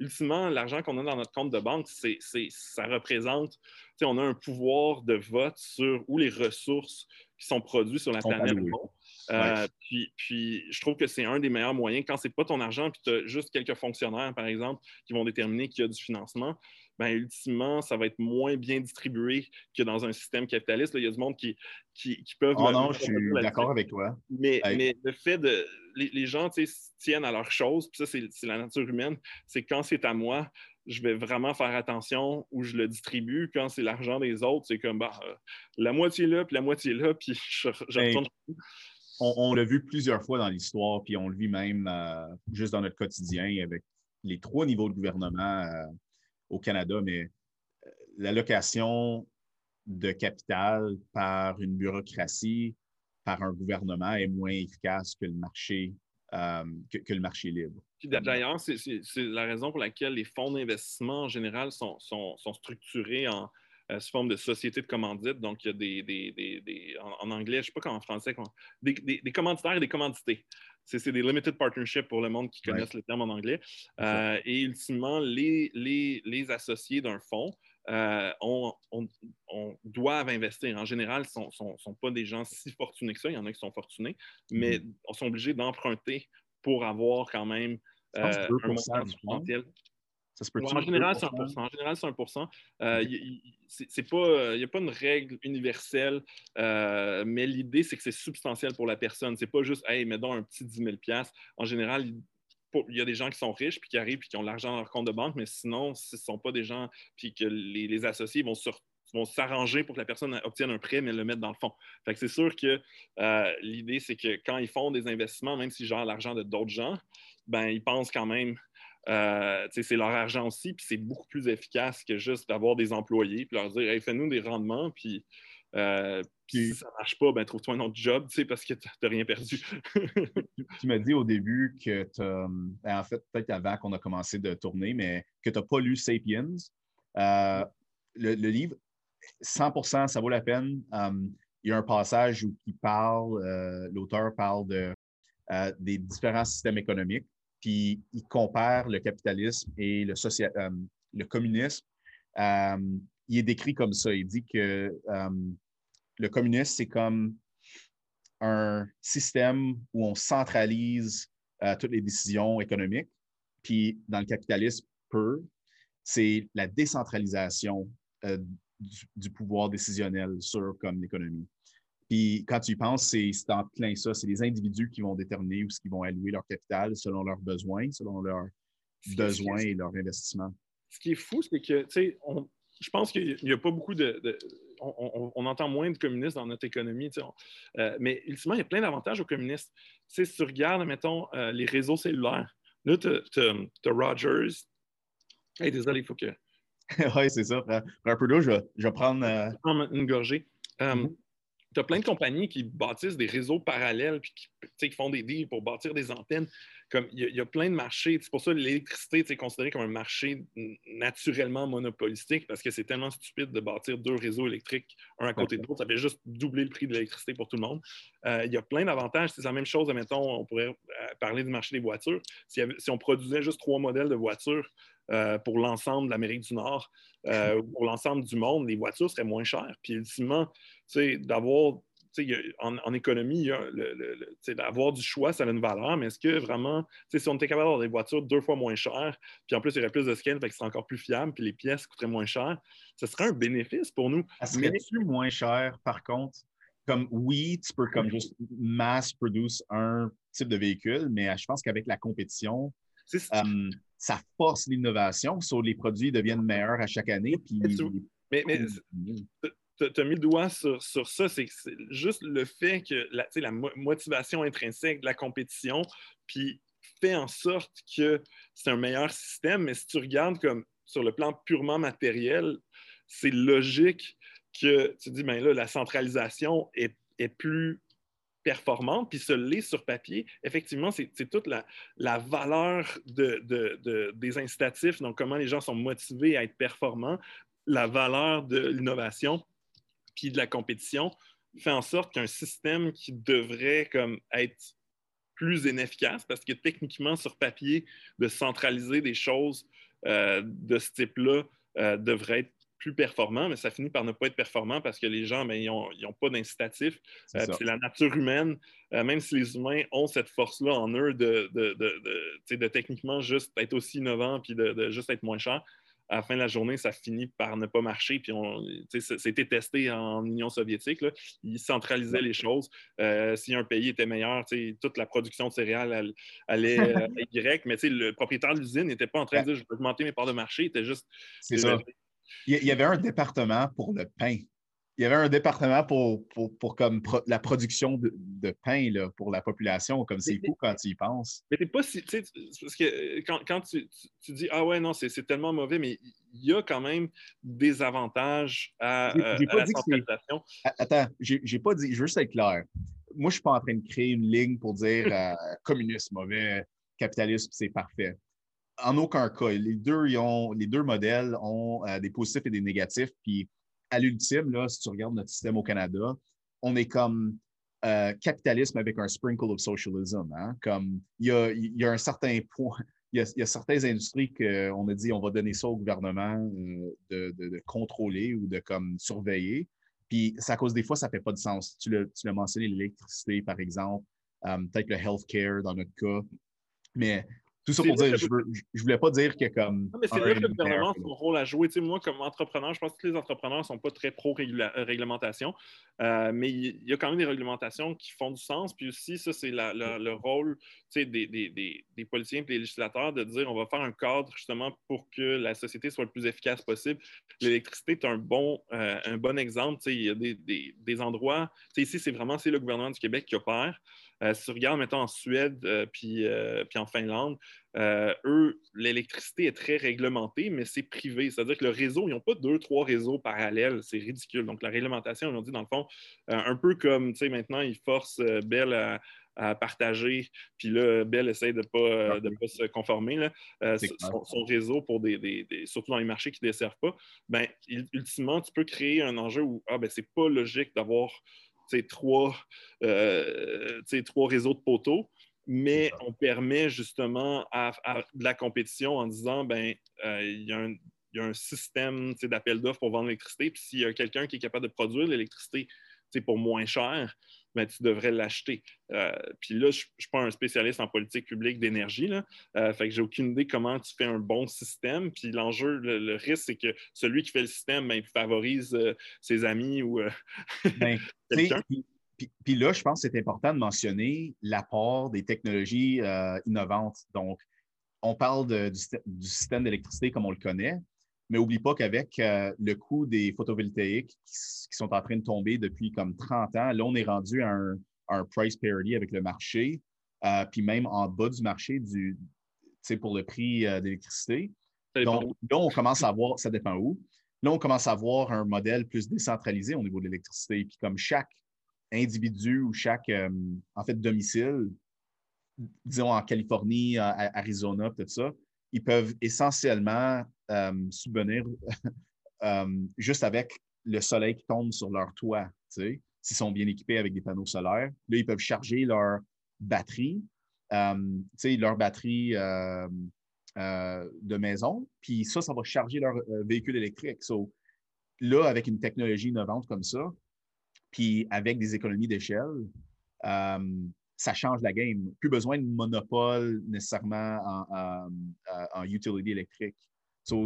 ultimement, l'argent qu'on a dans notre compte de banque, c'est, ça représente, on a un pouvoir de vote sur où les ressources qui sont produites sur la planète vont. Euh, puis, puis, je trouve que c'est un des meilleurs moyens. Quand c'est pas ton argent, puis tu as juste quelques fonctionnaires, par exemple, qui vont déterminer qu'il y a du financement, ben, ultimement, ça va être moins bien distribué que dans un système capitaliste. il y a du monde qui, qui, peuvent. Oh non, je suis d'accord avec toi. Mais, mais, le fait de. Les, gens tiennent à leurs choses, puis ça, c'est la nature humaine. C'est quand c'est à moi, je vais vraiment faire attention où je le distribue. Quand c'est l'argent des autres, c'est comme bah, euh, la moitié là, puis la moitié là, puis je, retourne. On, l'a vu plusieurs fois dans l'histoire, puis on le vit même euh, juste dans notre quotidien avec les trois niveaux de gouvernement. Euh, au Canada, mais euh, l'allocation de capital par une bureaucratie, par un gouvernement est moins efficace que le marché, euh, que, le marché libre. D'ailleurs, c'est la raison pour laquelle les fonds d'investissement en général sont, structurés en, sous forme de société de commandite. Donc, il y a des, en, anglais, je ne sais pas comment en français, des, commanditaires et des commandités. C'est des limited partnerships pour le monde qui connaissent le terme en anglais. Euh, et ultimement, les, les, associés d'un fonds euh, on, doivent investir. En général, ce ne sont, pas des gens si fortunés que ça. Il y en a qui sont fortunés, mais mm-hmm. on sont obligés d'emprunter pour avoir quand même euh, un montant supplémentaire en général, c'est 1%. En général, c'est 1%. Euh, il pas, n'y a pas une règle universelle, euh, mais l'idée, c'est que c'est substantiel pour la personne. C'est pas juste, hey, mets donc un petit 10 000 En général, il y a des gens qui sont riches, puis qui arrivent, puis qui ont l'argent dans leur compte de banque, mais sinon, ce ne sont pas des gens, puis que les, associés vont vont s'arranger pour que la personne obtienne un prêt, mais le mettre dans le fond. Fait c'est sûr que euh, l'idée, c'est que quand ils font des investissements, même s'ils gèrent l'argent de d'autres gens, ben, ils pensent quand même euh, c'est leur argent aussi, puis c'est beaucoup plus efficace que juste d'avoir des employés, puis leur dire hey, fais-nous des rendements, puis, euh, si ça ne marche pas, ben, trouve-toi un autre job, parce que tu n'as rien perdu. tu m'as dit au début que tu ben, en fait, peut-être avant qu'on a commencé de tourner, mais que tu n'as pas lu Sapiens. Euh, le, livre, 100% ça vaut la peine. il y a un passage où il parle, l'auteur parle de, des différents systèmes économiques puis il compare le capitalisme et le, euh, le communisme. Euh, il est décrit comme ça. Il dit que euh, le communisme, c'est comme un système où on centralise toutes les décisions économiques. Puis dans le capitalisme pur, c'est la décentralisation du, pouvoir décisionnel sur comme l'économie. Puis quand tu y penses, c'est en plein ça. C'est les individus qui vont déterminer où ce qu'ils vont allouer leur capital selon leurs besoins, selon leurs besoins et leurs investissements. Ce qui est fou, c'est que, tu sais, je pense qu'il n'y a pas beaucoup de. on, entend moins de communistes dans notre économie, euh, mais ultimement, il y a plein d'avantages aux communistes. si tu regardes, mettons, euh, les réseaux cellulaires, là, tu as, Rogers. Hey, désolé, il faut que. oui, c'est ça. Un peu d'eau, je, je, vais prendre. Euh, une gorgée. Mm-hmm. Tu as plein de compagnies qui bâtissent des réseaux parallèles puis qui, font des deals pour bâtir des antennes. Comme il y, a plein de marchés. C'est pour ça que l'électricité est considérée comme un marché naturellement monopolistique parce que c'est tellement stupide de bâtir deux réseaux électriques un à côté de l'autre. Ça fait juste doubler le prix de l'électricité pour tout le monde. Euh, il y a plein d'avantages. C'est la même chose, mettons, on pourrait euh, parler du marché des voitures. Si, on produisait juste trois modèles de voitures, euh, pour l'ensemble de l'Amérique du Nord, euh, pour l'ensemble du monde, les voitures seraient moins chères. Puis ultimement, d'avoir en, en, économie, d'avoir du choix, ça a une valeur, mais est-ce que vraiment, si on était capable d'avoir des voitures deux fois moins chères, puis en plus, il y aurait plus de scale, fait que serait encore plus fiable, puis les pièces coûteraient moins cher, ce serait un bénéfice pour nous. Est-ce que tu moins cher, par contre? Comme oui, tu peux comme juste mass produce un type de véhicule, mais je pense qu'avec la compétition, euh, ça force l'innovation. Sur les produits deviennent meilleurs à chaque année. Puis... Mais, mais tu as mis le doigt sur, ça, c'est juste le fait que la, la motivation intrinsèque de la compétition, puis fait en sorte que c'est un meilleur système. Mais si tu regardes comme sur le plan purement matériel, c'est logique que tu dis, ben là, la centralisation est, est plus performante, puis se l'est sur papier, effectivement, c'est toute la, valeur des incitatifs, donc comment les gens sont motivés à être performants, la valeur de l'innovation, puis de la compétition, fait en sorte qu'un système qui devrait comme être plus inefficace, parce que techniquement, sur papier, de centraliser des choses euh, de ce type-là euh, devrait être plus performant, mais ça finit par ne pas être performant parce que les gens, ben, ils n'ont pas d'incitatif. Euh, c'est la nature humaine, euh, même si les humains ont cette force-là en eux de, de, de, de, techniquement juste être aussi innovant puis de, juste être moins cher, à la fin de la journée, ça finit par ne pas marcher. Puis c'était testé en Union soviétique. Là. Ils centralisaient les choses. Euh, si un pays était meilleur, toute la production de céréales allait être Y, mais le propriétaire de l'usine n'était pas en train de dire je vais augmenter mes parts de marché. Il était juste. C'est ça. Il y avait un département pour le pain. Il y avait un département pour, pour, comme la production de, pain là, pour la population, comme c'est fou quand tu y penses. Mais t'es pas si. Parce que euh, quand, quand tu, tu, dis Ah ouais, non, c'est tellement mauvais, mais il y a quand même des avantages à, euh, la centralisation. Attends, j'ai pas dit, je veux juste être clair. Moi, je ne suis pas en train de créer une ligne pour dire euh, communisme mauvais, capitalisme, c'est parfait en aucun cas. Les deux, ont, les deux modèles ont euh, des positifs et des négatifs. Puis à l'ultime, là, si tu regardes notre système au Canada, on est comme euh, capitalisme avec un sprinkle of socialism. Hein. Comme il y a, un certain point. Il y, a, certaines industries qu'on a dit on va donner ça au gouvernement euh, de, contrôler ou de comme surveiller. Puis ça cause des fois, ça ne fait pas de sens. Tu l'as mentionné, l'électricité, par exemple, peut-être le healthcare dans notre cas. Mais tout ça pour dire, je ne voulais pas dire que comme. Non, mais c'est que le gouvernement a son rôle à jouer. moi, comme entrepreneur, je pense que les entrepreneurs ne sont pas très pro-réglementation, euh, mais il y a quand même des réglementations qui font du sens. Puis aussi, ça, c'est le rôle des, des, des, des, politiciens et des législateurs de dire on va faire un cadre justement pour que la société soit le plus efficace possible. L'électricité est un bon, euh, un bon exemple. Il y a des, endroits. Ici, c'est vraiment le gouvernement du Québec qui opère. Euh, si tu regardes, mettons, en Suède euh, puis, euh, puis en Finlande, eux, l'électricité est très réglementée, mais c'est privé. C'est-à-dire que le réseau, ils n'ont pas deux, trois réseaux parallèles. C'est ridicule. Donc, la réglementation, on dit, dans le fond, un peu comme, tu sais, maintenant, ils forcent Bell à, partager. Puis là, Bell essaie de ne pas, pas se conformer. Là. son, réseau, pour des, surtout dans les marchés qui ne desservent pas, ben, ultimement, tu peux créer un enjeu où ah, ben, c'est pas logique d'avoir trois, euh, trois réseaux de poteaux, mais on permet justement à, de la compétition en disant ben euh, il y, a un système d'appel d'offres pour vendre l'électricité, puis s'il y a quelqu'un qui est capable de produire l'électricité pour moins cher, mais tu devrais l'acheter. Euh, puis là, je ne suis pas un spécialiste en politique publique d'énergie, là. Euh, fait que j'ai aucune idée comment tu fais un bon système. Puis l'enjeu, le, risque, c'est que celui qui fait le système, ben, favorise euh, ses amis ou ben, quelqu'un. Puis, là, je pense que c'est important de mentionner l'apport des technologies innovantes. Donc, on parle du, système d'électricité comme on le connaît, mais n'oublie pas qu'avec euh, le coût des photovoltaïques qui, sont en train de tomber depuis comme 30 ans, là, on est rendu à un, price parity avec le marché, euh, puis même en bas du marché du, pour le prix euh, d'électricité. Donc, là, on commence à voir, ça dépend où. Là, on commence à voir un modèle plus décentralisé au niveau de l'électricité. Puis comme chaque individu ou chaque en fait domicile, disons en Californie, Arizona, tout ça, ils peuvent essentiellement subvenir juste avec le soleil qui tombe sur leur toit, s'ils sont bien équipés avec des panneaux solaires. Là, ils peuvent charger leur batterie, leur batterie de maison, puis ça, ça va charger leur véhicule électrique. là, avec une technologie innovante comme ça, puis avec des économies d'échelle, ça change la game. Plus besoin de monopole nécessairement en, en utility électrique.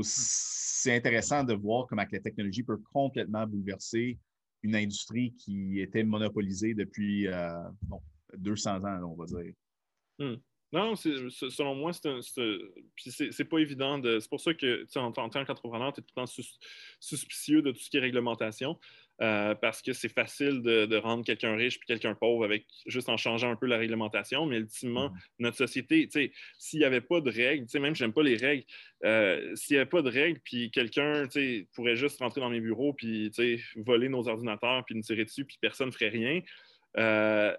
c'est intéressant de voir comment la technologie peut complètement bouleverser une industrie qui était monopolisée depuis 200 euh, ans, on va dire. Hmm. Non, selon moi, c'est pas évident. C'est pour ça que, en, en tant qu'entrepreneur, tu es tout le temps suspicieux de tout ce qui est réglementation. Euh, parce que c'est facile de, rendre quelqu'un riche puis quelqu'un pauvre avec juste en changeant un peu la réglementation. Mais ultimement, mm-hmm. notre société, s'il n'y avait pas de règles, même j'aime pas les règles, euh, s'il n'y avait pas de règles, puis quelqu'un pourrait juste rentrer dans mes bureaux puis voler nos ordinateurs puis nous tirer dessus puis personne ne ferait rien. Euh,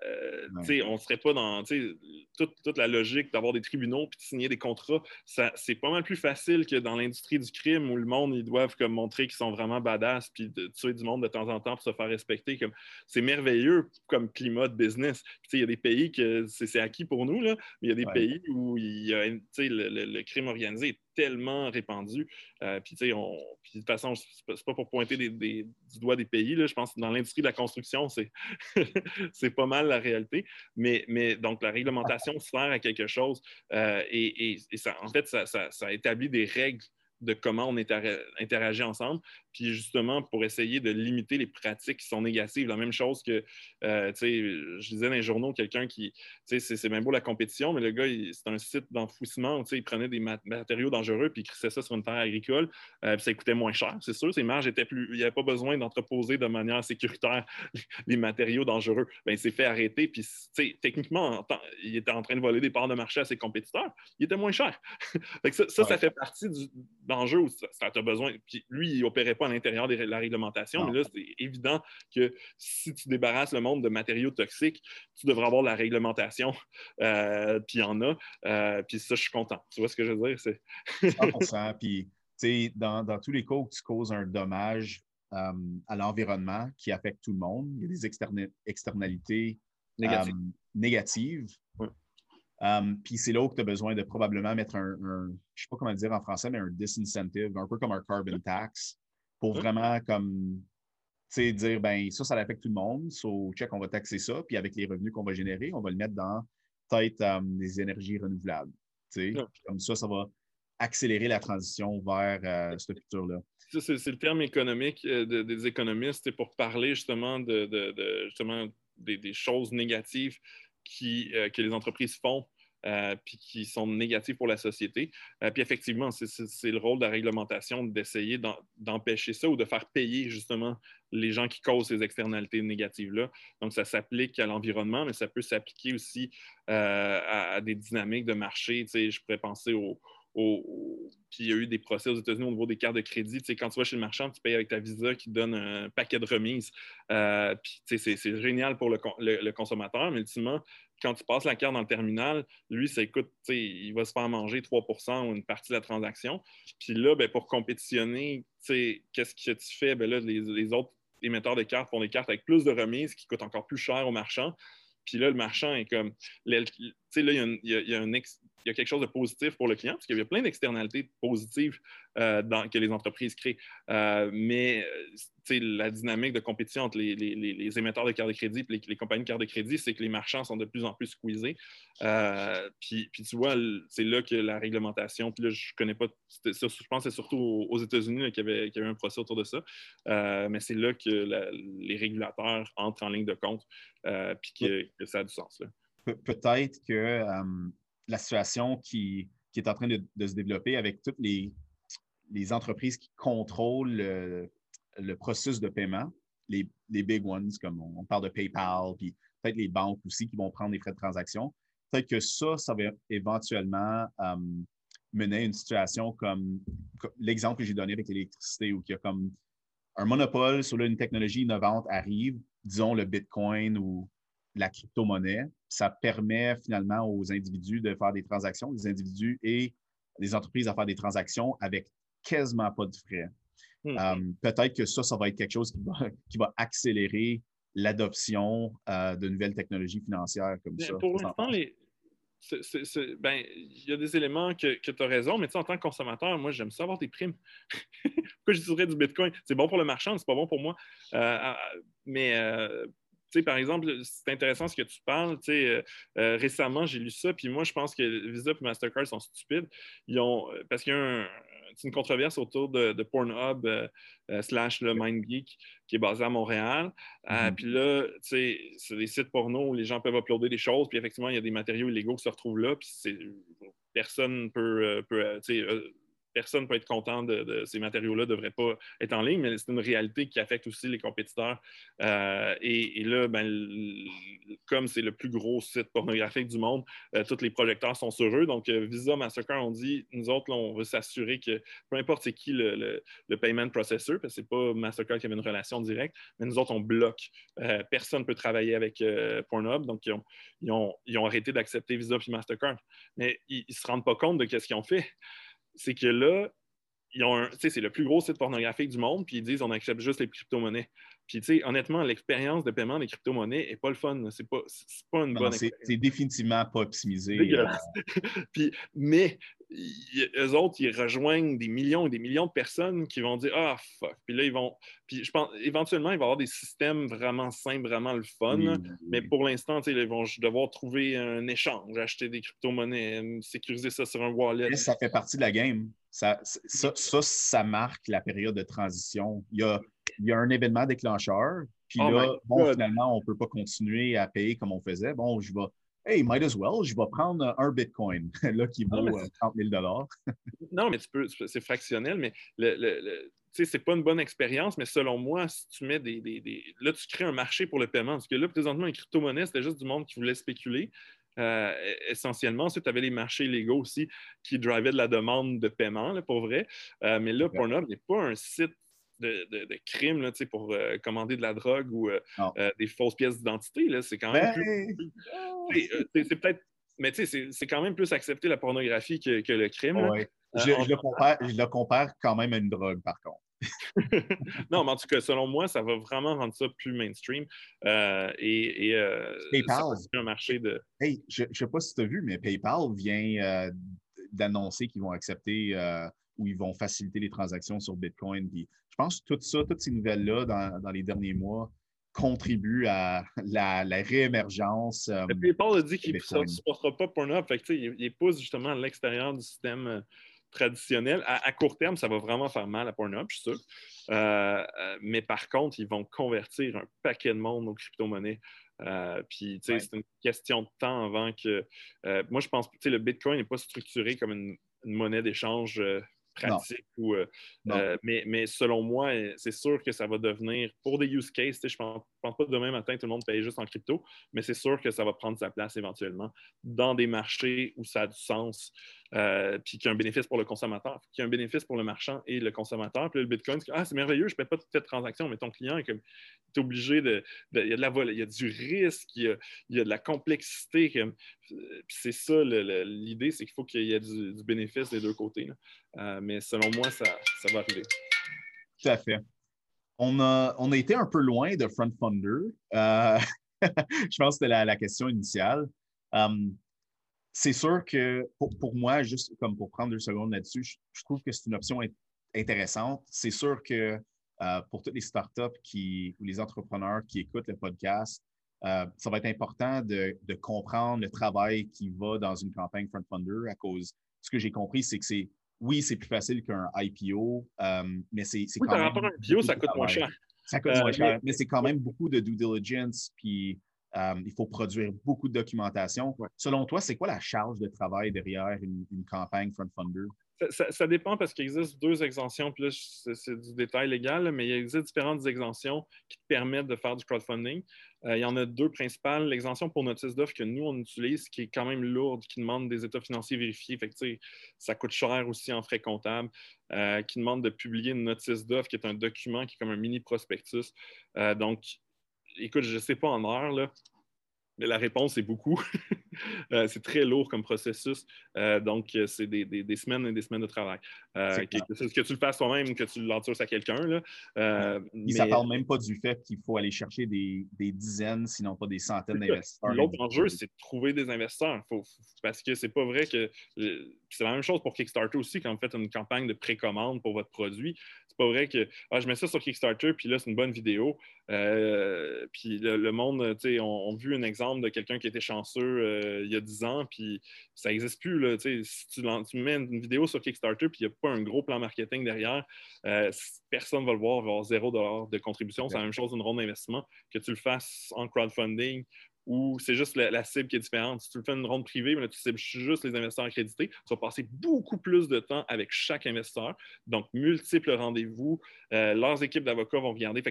on ne serait pas dans toute, toute, la logique d'avoir des tribunaux puis de signer des contrats. C'est pas mal plus facile que dans l'industrie du crime où le monde, ils doivent comme, montrer qu'ils sont vraiment badass puis de tuer du monde de temps en temps pour se faire respecter. C'est merveilleux comme climat de business. Il y a des pays que c'est acquis pour nous, là, mais il y a des pays où il y a, le, le, crime organisé est tellement répandu. Euh, puis, tu sais, de toute façon, c'est pas pour pointer du doigt des pays. Là. Je pense que dans l'industrie de la construction, c'est pas mal la réalité. Mais, mais donc, la réglementation sert à quelque chose. Euh, et, ça, en fait, ça établit des règles de comment on interagit ensemble puis justement pour essayer de limiter les pratiques qui sont négatives. La même chose que, euh, tu sais, je disais dans les journaux, quelqu'un qui, tu sais, c'est bien beau la compétition, mais le gars, c'est un site d'enfouissement, tu sais, il prenait des matériaux dangereux puis il crissait ça sur une terre agricole, euh, puis ça coûtait moins cher, c'est sûr, ses marges étaient plus, il n'y avait pas besoin d'entreposer de manière sécuritaire les matériaux dangereux. Bien, il s'est fait arrêter, puis, tu sais, techniquement, il était en train de voler des parts de marché à ses compétiteurs, il était moins cher. ça, ça, fait partie du l'enjeu où ça, ça a besoin, puis lui, il opérait pas à l'intérieur de la réglementation, mais là, c'est évident que si tu débarrasses le monde de matériaux toxiques, tu devras avoir la réglementation, euh, puis il y en a, euh, puis ça, je suis content. Tu vois ce que je veux dire? 100 Puis, tu sais, dans, tous les cas où tu causes un dommage euh, à l'environnement qui affecte tout le monde, il y a des externalités négatives. puis c'est là où tu as besoin de probablement mettre un, je ne sais pas comment le dire en français, mais un disincentive, un peu comme un carbon tax, pour vraiment comme dire ben ça, ça affecte tout le monde. So, check, on va taxer ça, puis avec les revenus qu'on va générer, on va le mettre dans peut-être euh, des énergies renouvelables. Comme ça, ça va accélérer la transition vers euh, ce futur-là. C'est le terme économique euh, des économistes pour parler justement de, justement des, choses négatives qui, que les entreprises font euh, puis qui sont négatifs pour la société. Euh, puis effectivement, c'est le rôle de la réglementation d'essayer d'empêcher ça ou de faire payer justement les gens qui causent ces externalités négatives-là. Donc, ça s'applique à l'environnement, mais ça peut s'appliquer aussi euh, à, des dynamiques de marché. Tu sais, je pourrais penser au, puis il y a eu des procès aux États-Unis au niveau des cartes de crédit. Tu sais, quand tu vas chez le marchand, tu payes avec ta Visa qui donne un paquet de remises. puis c'est génial pour le, le, consommateur, mais ultimement, quand tu passes la carte dans le terminal, lui, ça coûte, il va se faire manger 3% ou une partie de la transaction. Puis là, ben, pour compétitionner, qu'est-ce que tu fais? Ben là, les, autres émetteurs de cartes font des cartes avec plus de remises qui coûtent encore plus cher aux marchands. Puis là, le marchand est comme. Tu sais, là, il y, a, il y a un ex, il y a quelque chose de positif pour le client, parce qu'il y a plein d'externalités positives euh, que les entreprises créent. Euh, mais euh, la dynamique de compétition entre les, émetteurs de cartes de crédit et les, compagnies de cartes de crédit, c'est que les marchands sont de plus en plus squeezés. puis, tu vois, c'est là que la réglementation, puis là, je connais pas, je pense que c'est surtout aux, États-Unis qu'il y, avait, eu un procès autour de ça, mais c'est là que les régulateurs entrent en ligne de compte, puis que, ça a du sens. Peut-être que la situation qui, est en train de, se développer avec toutes les, entreprises qui contrôlent le, processus de paiement, les, big ones, comme on, parle de PayPal, puis peut-être les banques aussi qui vont prendre des frais de transaction. Peut-être que ça, ça va éventuellement euh, mener à une situation comme, l'exemple que j'ai donné avec l'électricité, où il y a comme un monopole sur une technologie innovante arrive, disons, le Bitcoin ou la crypto-monnaie. Ça permet finalement aux individus de faire des transactions, les individus et les entreprises à faire des transactions avec quasiment pas de frais. Hmm. Euh, peut-être que ça, ça va être quelque chose qui va, accélérer l'adoption euh, de nouvelles technologies financières comme ça. Pour l'instant, ben, il y a des éléments que, tu as raison, mais en tant que consommateur, moi, j'aime ça avoir des primes. Pourquoi je dirais du Bitcoin? C'est bon pour le marchand, c'est pas bon pour moi. Euh, mais par exemple, c'est intéressant ce que tu parles. Euh, euh, récemment, j'ai lu ça, puis moi, je pense que Visa et Mastercard sont stupides. Ils ont, euh, parce qu'il y a une controverse autour de, Pornhub slash le MindGeek qui est basé à Montréal. Mm-hmm. puis là, c'est des sites porno où les gens peuvent uploader des choses, puis effectivement, il y a des matériaux illégaux qui se retrouvent là, puis personne peut, peut personne ne peut être content de, ces matériaux-là, ne devraient pas être en ligne, mais c'est une réalité qui affecte aussi les compétiteurs. Euh, et, là, ben, comme c'est le plus gros site pornographique du monde, euh, tous les projecteurs sont sur eux. Donc, euh, Visa, Mastercard, on dit, nous autres, on veut s'assurer que peu importe c'est qui le, payment processor, parce que ce n'est pas Mastercard qui avait une relation directe, mais nous autres, on bloque. personne ne peut travailler avec Pornhub, donc ils ont, arrêté d'accepter Visa et Mastercard. Mais ils ne se rendent pas compte de ce qu'ils ont fait c'est que là, c'est le plus gros site pornographique du monde, puis ils disent on accepte juste les crypto-monnaies. Puis, tu sais, honnêtement, l'expérience de paiement des crypto-monnaies n'est pas le fun. C'est pas, pas une bonne expérience. C'est définitivement pas optimisé. Euh. puis, mais eux autres, ils rejoignent des millions et des millions de personnes qui vont dire Ah, fuck. Puis là, ils vont. Puis je pense, éventuellement, il va y avoir des systèmes vraiment simples, vraiment le fun. Mais pour l'instant, ils vont devoir trouver un échange, acheter des crypto-monnaies, sécuriser ça sur un wallet. ça fait partie de la game. Ça, ça, ça, marque la période de transition. Il y a, il y a un événement déclencheur, puis oh là, bon, finalement, on ne peut pas continuer à payer comme on faisait. Bon, je vais hey, might as well, je vais prendre un Bitcoin, là, qui vaut 30 000 euh, Non, mais tu peux, c'est fractionnel, mais le, le, sais, c'est pas une bonne expérience, mais selon moi, si tu mets des, des, Là, tu crées un marché pour le paiement. Parce que là, présentement, les crypto-monnaies, c'était juste du monde qui voulait spéculer. Euh, essentiellement. Ensuite, tu avais les marchés légaux aussi qui drivaient de la demande de paiement, là, pour vrai. Euh, mais là, Pornhub n'est pas un site de, de, de crime là, pour euh, commander de la drogue ou euh, euh, des fausses pièces d'identité. C'est quand même ben! plus. c'est peut-être. Mais tu sais, c'est quand même plus accepter la pornographie que, que le crime. Je, le compare, je, le compare, quand même à une drogue, par contre. non, mais en tout cas, selon moi, ça va vraiment rendre ça plus mainstream. et, et PayPal. un marché de. Hey, je ne sais pas si tu as vu, mais PayPal vient d'annoncer qu'ils vont accepter ou ils vont faciliter les transactions sur Bitcoin. Puis je pense que tout ça, toutes ces nouvelles-là dans, les derniers mois contribuent à la, réémergence. Euh, PayPal a dit qu'il ne supportera pas Pornhub. Fait il, il, pousse justement à l'extérieur du système euh, traditionnel. À, court terme, ça va vraiment faire mal à Pornhub, je suis sûr. Euh, mais par contre, ils vont convertir un paquet de monde aux crypto-monnaies. puis, c'est une question de temps avant que. moi, je pense que le Bitcoin n'est pas structuré comme une monnaie d'échange pratique. Ou, euh, euh, mais, mais, selon moi, c'est sûr que ça va devenir, pour des use cases, je ne pense, pense, pas que demain matin, tout le monde paye juste en crypto, mais c'est sûr que ça va prendre sa place éventuellement dans des marchés où ça a du sens, euh, puis qu'il y a un bénéfice pour le consommateur, qu'il y a un bénéfice pour le marchand et le consommateur. Puis le Bitcoin, c'est ah, c'est merveilleux, je ne paie pas toute cette transaction, mais ton client est, obligé de, Il y a de la il y a du risque, il y a, il y a de la complexité. Comme, c'est ça l'idée, c'est qu'il faut qu'il y ait du, bénéfice des deux côtés. Euh, mais selon moi, ça, va arriver. Tout à fait. On a, on a été un peu loin de Front Funder. Euh, je pense que c'était la, question initiale. Um, c'est sûr que pour, moi, juste comme pour prendre deux secondes là-dessus, je, trouve que c'est une option intéressante. C'est sûr que euh, pour toutes les startups qui, ou les entrepreneurs qui écoutent le podcast, euh, ça va être important de, comprendre le travail qui va dans une campagne Front Funder à cause. Ce que j'ai compris, c'est que c'est oui, c'est plus facile qu'un IPO, euh, mais c'est quand même. un IPO, ça coûte moins cher. Ça coûte moins cher, mais, c'est quand même beaucoup de due diligence, puis euh, il faut produire beaucoup de documentation. Selon toi, c'est quoi la charge de travail derrière une, campagne Front Funder? Ça, dépend parce qu'il existe deux exemptions, puis là, c'est du détail légal, mais il existe différentes exemptions qui te permettent de faire du crowdfunding. Euh, il y en a deux principales. L'exemption pour notice d'offre que nous, on utilise, qui est quand même lourde, qui demande des états financiers vérifiés. Fait ça coûte cher aussi en frais comptables, euh, qui demande de publier une notice d'offre, qui est un document qui est comme un mini prospectus. donc, écoute, je ne sais pas en heure, là, mais la réponse est beaucoup. Euh, c'est très lourd comme processus. Euh, donc, euh, c'est des, semaines et des semaines de travail. que, que, tu le fasses toi-même, que tu l'entures à quelqu'un. Euh, mais... Ça ne parle même pas du fait qu'il faut aller chercher des, dizaines, sinon pas des centaines d'investisseurs. L'autre enjeu, c'est de trouver des investisseurs. parce que c'est pas vrai que. C'est la même chose pour Kickstarter aussi, quand vous faites une campagne de précommande pour votre produit. C'est pas vrai que ah, je mets ça sur Kickstarter, puis là, c'est une bonne vidéo. puis le, monde, tu sais, on, on, a vu un exemple de quelqu'un qui était chanceux euh, il y a 10 ans, puis ça n'existe plus. Là, si tu, mets une vidéo sur Kickstarter, puis il n'y a pas un gros plan marketing derrière, euh, personne ne va le voir, il va avoir zéro dollar de contribution. C'est la même chose d'une ronde d'investissement, que tu le fasses en crowdfunding ou c'est juste la, cible qui est différente. Si tu le fais une ronde privée, mais tu cibles juste les investisseurs accrédités, tu vas passer beaucoup plus de temps avec chaque investisseur. Donc, multiples rendez-vous. Euh, leurs équipes d'avocats vont regarder.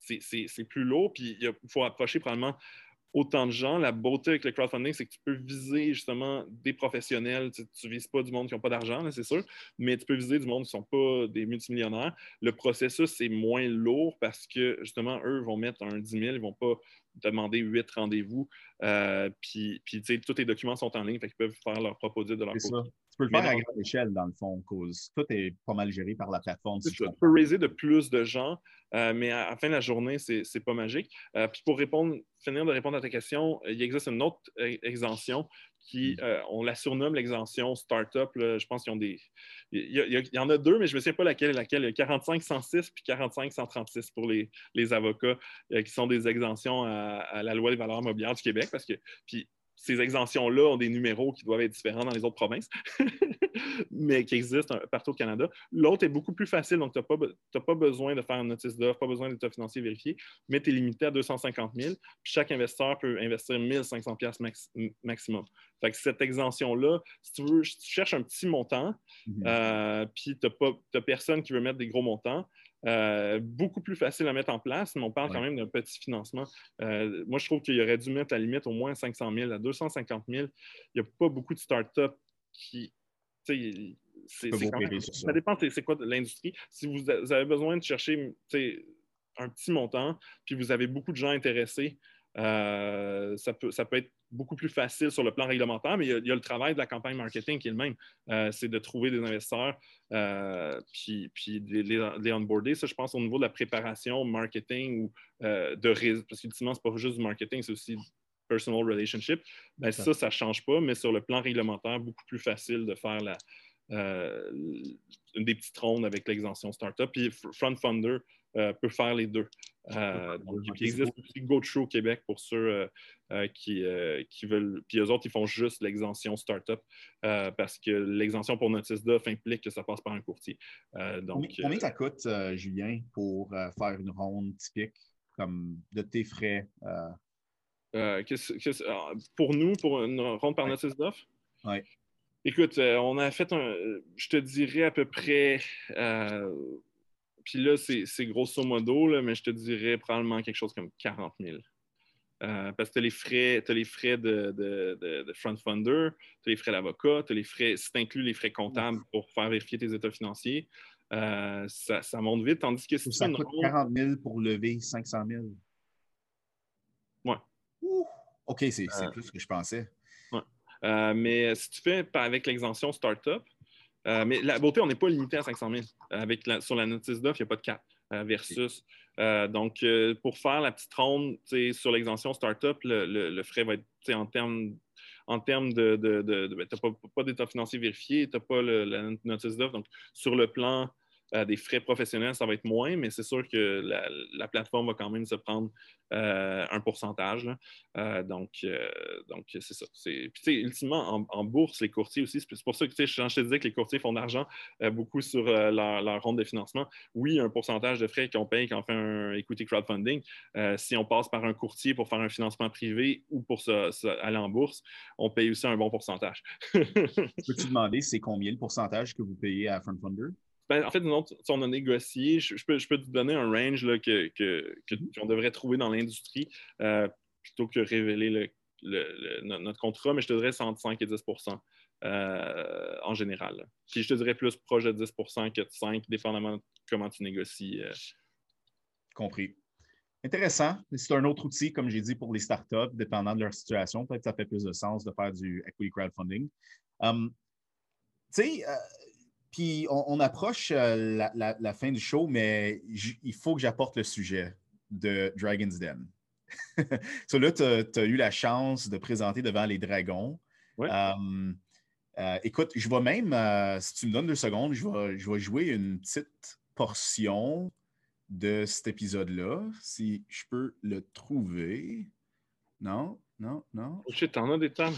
c'est plus lourd, puis il faut approcher probablement autant de gens. La beauté avec le crowdfunding, c'est que tu peux viser justement des professionnels. Tu ne vises pas du monde qui n'ont pas d'argent, c'est sûr, mais tu peux viser du monde qui ne sont pas des multimillionnaires. Le processus est moins lourd parce que justement, eux vont mettre un 10 000, ils ne vont pas demander huit rendez-vous. Euh, puis, puis tous tes documents sont en ligne, fait qu'ils peuvent faire leur propos de leur côté. Tu peux le faire à grande échelle, dans le fond, cause tout est pas mal géré par la plateforme. tu peux raiser de plus de gens, euh, mais à la fin de la journée, c'est n'est pas magique. Euh, puis pour répondre, finir de répondre à ta question, il existe une autre exemption qui, mm. on la surnomme l'exemption startup. je pense qu'ils ont des. Il y, en a deux, mais je ne me souviens pas laquelle est laquelle. Il y a 45 106 puis 45 136 pour les, les avocats, qui sont des exemptions à, à, la loi des valeurs mobilières du Québec. Parce que, puis ces exemptions-là ont des numéros qui doivent être différents dans les autres provinces, mais qui existent partout au Canada. L'autre est beaucoup plus facile, donc tu n'as pas, besoin de faire une notice d'offre, pas besoin d'état financier vérifié, mais tu es limité à 250 000. chaque investisseur peut investir 1500 pièces maximum. Fait que cette exemption-là, si tu veux, tu cherches un petit montant, mm-hmm. euh, puis tu n'as personne qui veut mettre des gros montants, euh, beaucoup plus facile à mettre en place, mais on parle quand même d'un petit financement. Euh, moi, je trouve qu'il aurait dû mettre la limite au moins 500 000 à 250 000. Il n'y a pas beaucoup de startups qui. C'est, ça. dépend, c'est quoi l'industrie. Si vous avez besoin de chercher un petit montant, puis vous avez beaucoup de gens intéressés, euh, ça, peut, ça peut être beaucoup plus facile sur le plan réglementaire, mais il y a, le travail de la campagne marketing qui est le même. Euh, c'est de trouver des investisseurs euh, puis, puis les, les, onboarder. Ça, je pense, au niveau de la préparation, marketing ou de parce qu'ultimement, ce n'est pas juste du marketing, c'est aussi personal relationship. Ben, ça, ça ne change pas, mais sur le plan réglementaire, beaucoup plus facile de faire la, des petites rondes avec l'exemption startup. Puis Front Funder peut faire les deux. Euh, donc, il existe aussi GoTrue Québec pour ceux euh, euh, qui, qui, veulent. Puis eux autres, ils font juste l'exemption startup parce que l'exemption pour notice d'offre implique que ça passe par un courtier. donc, combien, ça coûte, Julien, pour faire une ronde typique comme de tes frais? pour nous, pour une ronde par notice d'offre? Oui. Écoute, on a fait un, je te dirais à peu près puis là, c'est grosso modo, mais je te dirais probablement quelque chose comme 40 000. Euh, parce que tu as les frais, as les frais de, de, front funder, tu as les frais d'avocat, tu as les frais, si tu inclus les frais comptables pour faire vérifier tes états financiers, euh, ça, monte vite. Tandis que si ça coûte 40 000 pour lever 500 000. Ouais. OK, c'est euh, plus ce que je pensais. Ouais. mais si tu fais avec l'exemption startup, euh, mais la beauté, on n'est pas limité à 500 000. Avec sur la notice d'offre, il n'y a pas de cap euh, versus. Euh, donc, pour faire la petite ronde sur l'exemption startup, le, le, frais va être en termes en termes de. Ben, tu n'as pas, d'état financier vérifié, tu n'as pas la notice d'offre. Donc, sur le plan des frais professionnels, ça va être moins, mais c'est sûr que la, plateforme va quand même se prendre euh, un pourcentage. Euh, donc, euh, donc c'est ça. Puis, ultimement, en, bourse, les courtiers aussi, c'est pour ça que je te disais que les courtiers font d'argent beaucoup sur leur, ronde de financement. Oui, un pourcentage de frais qu'on paye quand on fait un equity crowdfunding. si on passe par un courtier pour faire un financement privé ou pour aller en bourse, on paye aussi un bon pourcentage. Peux-tu demander c'est combien le pourcentage que vous payez à Frontfunder? Ben, en fait, nous on a négocié, je, peux, te donner un range qu'on que, devrait trouver dans l'industrie euh, plutôt que révéler notre contrat, mais je te dirais entre 5 et 10% euh, en général. Puis je te dirais plus proche de 10% que de 5%, dépendamment de comment tu négocies. Euh. Compris. Intéressant. C'est un autre outil, comme j'ai dit, pour les startups, dépendant de leur situation. Peut-être que ça fait plus de sens de faire du equity crowdfunding. Um, tu sais, euh, puis on, approche euh, la, fin du show, mais il faut que j'apporte le sujet de Dragon's Den. so là, tu as, eu la chance de présenter devant les dragons. Um, euh, écoute, je vais même, si tu me donnes deux secondes, je vais, je vais jouer une petite portion de cet épisode-là, si je peux le trouver. Non, non, non. Oh shit, t'en as des temps.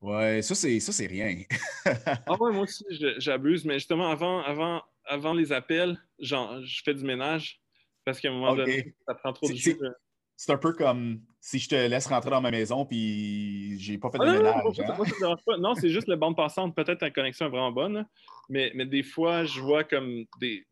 Ouais, ça c'est ça c'est rien. ah ouais, moi aussi j'abuse, mais justement avant, avant, avant les appels, genre, je fais du ménage parce qu'à un moment donné, ça prend trop de jus. C'est un peu comme si je te laisse rentrer dans ma maison puis j'ai pas fait de ah ménage. Hein? Non, c'est juste la bande passante. Peut-être ta connexion est vraiment bonne, mais, mais des fois, je vois comme des,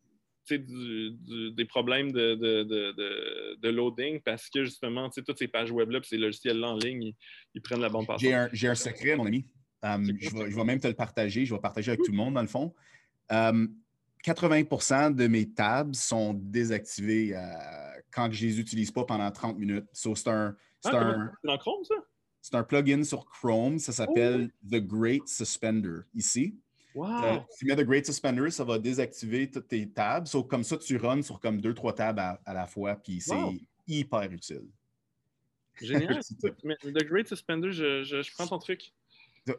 des problèmes de, loading parce que justement, toutes ces pages web-là ces logiciels-là en ligne, ils, prennent la bonne partie. J'ai un, secret, mon ami. Euh, je, vais, même te le partager. Je vais partager avec tout le monde, dans le fond. 80% euh, de mes tabs sont désactivés euh, quand je ne les utilise pas pendant 30 minutes. c'est un. Ah, un, Chrome, ça? C'est un plugin sur Chrome. Ça s'appelle oh! The Great Suspender, ici. Wow. si tu mets The Great Suspender, ça va désactiver toutes tes tabs. comme ça, tu runs sur comme deux, trois tabs à, la fois, puis c'est hyper utile. Génial. The Great Suspender, je, prends ton truc.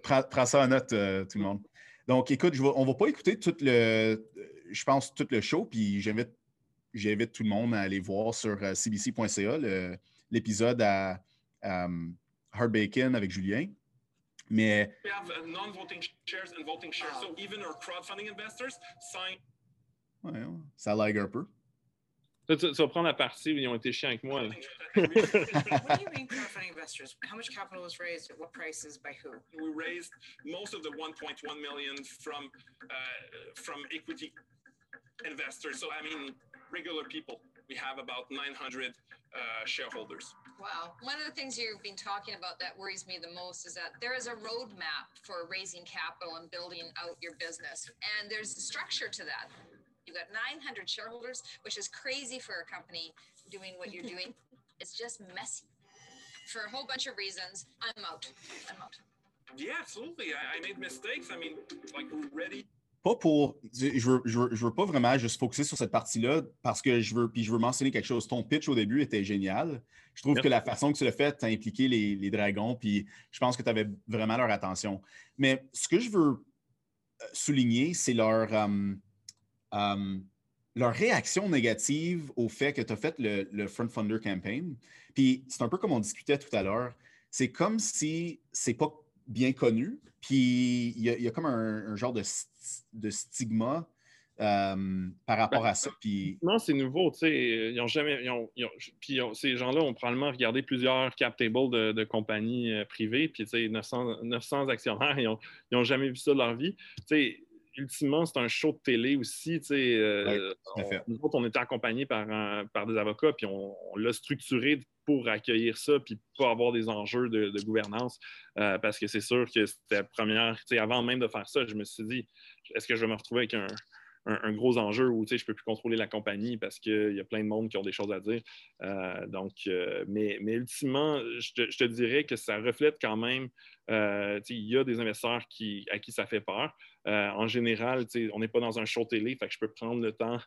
Prends, ça en note, euh, tout le monde. Donc, écoute, on ne va pas écouter tout le, je pense, tout le show, puis j'invite tout le monde à aller voir sur euh, cbc.ca l'épisode à, à Hard Bacon avec Julien. Mais. We have uh, non-voting shares and voting shares. So even our crowdfunding investors sign. Ouais, ça lag un peu. Tu, tu, vas prendre la partie où ils ont été chiants avec moi. what do you mean crowdfunding investors? How much capital was raised? At what prices? By who? We raised most of the 1.1 million from uh, from equity investors. So I mean regular people. We have about 900 uh, shareholders. Wow. One of the things you've been talking about that worries me the most is that there is a roadmap for raising capital and building out your business. And there's a structure to that. You've got 900 shareholders, which is crazy for a company doing what you're doing. it's just messy. For a whole bunch of reasons, I'm out. I'm out. Yeah, absolutely. I, I made mistakes. I mean, like, we're ready pas pour. Je veux, je, veux, pas vraiment juste focuser sur cette partie-là parce que je veux. Puis je veux mentionner quelque chose. Ton pitch au début était génial. Je trouve que la façon que tu l'as fait, tu as impliqué les, dragons, puis je pense que tu avais vraiment leur attention. Mais ce que je veux euh, souligner, c'est leur, euh, euh, leur réaction négative au fait que tu as fait le, le Front Funder Campaign. Puis c'est un peu comme on discutait tout à l'heure. C'est comme si c'est pas bien connu, puis il y, a comme un, genre de, de stigma euh, par rapport à ça. Puis... Non, c'est nouveau. tu sais. Ils ont jamais. puis ces gens-là ont probablement regardé plusieurs cap tables de, compagnies euh, privées. Puis 900, 900 actionnaires, ils n'ont jamais vu ça de leur vie. sais, ultimement, c'est un show de télé aussi. Euh, nous autres, on était accompagnés par, par des avocats, puis on, l'a structuré pour accueillir ça, puis pas avoir des enjeux de, gouvernance. Euh, parce que c'est sûr que c'était la première, avant même de faire ça, je me suis dit, est-ce que je vais me retrouver avec un, un, gros enjeu où je ne peux plus contrôler la compagnie parce qu'il y a plein de monde qui ont des choses à dire. Euh, donc, euh, mais, mais, ultimement, je te, dirais que ça reflète quand même, euh, il y a des investisseurs qui, à qui ça fait peur. en général, on n'est pas dans un show télé, fait que je peux prendre le temps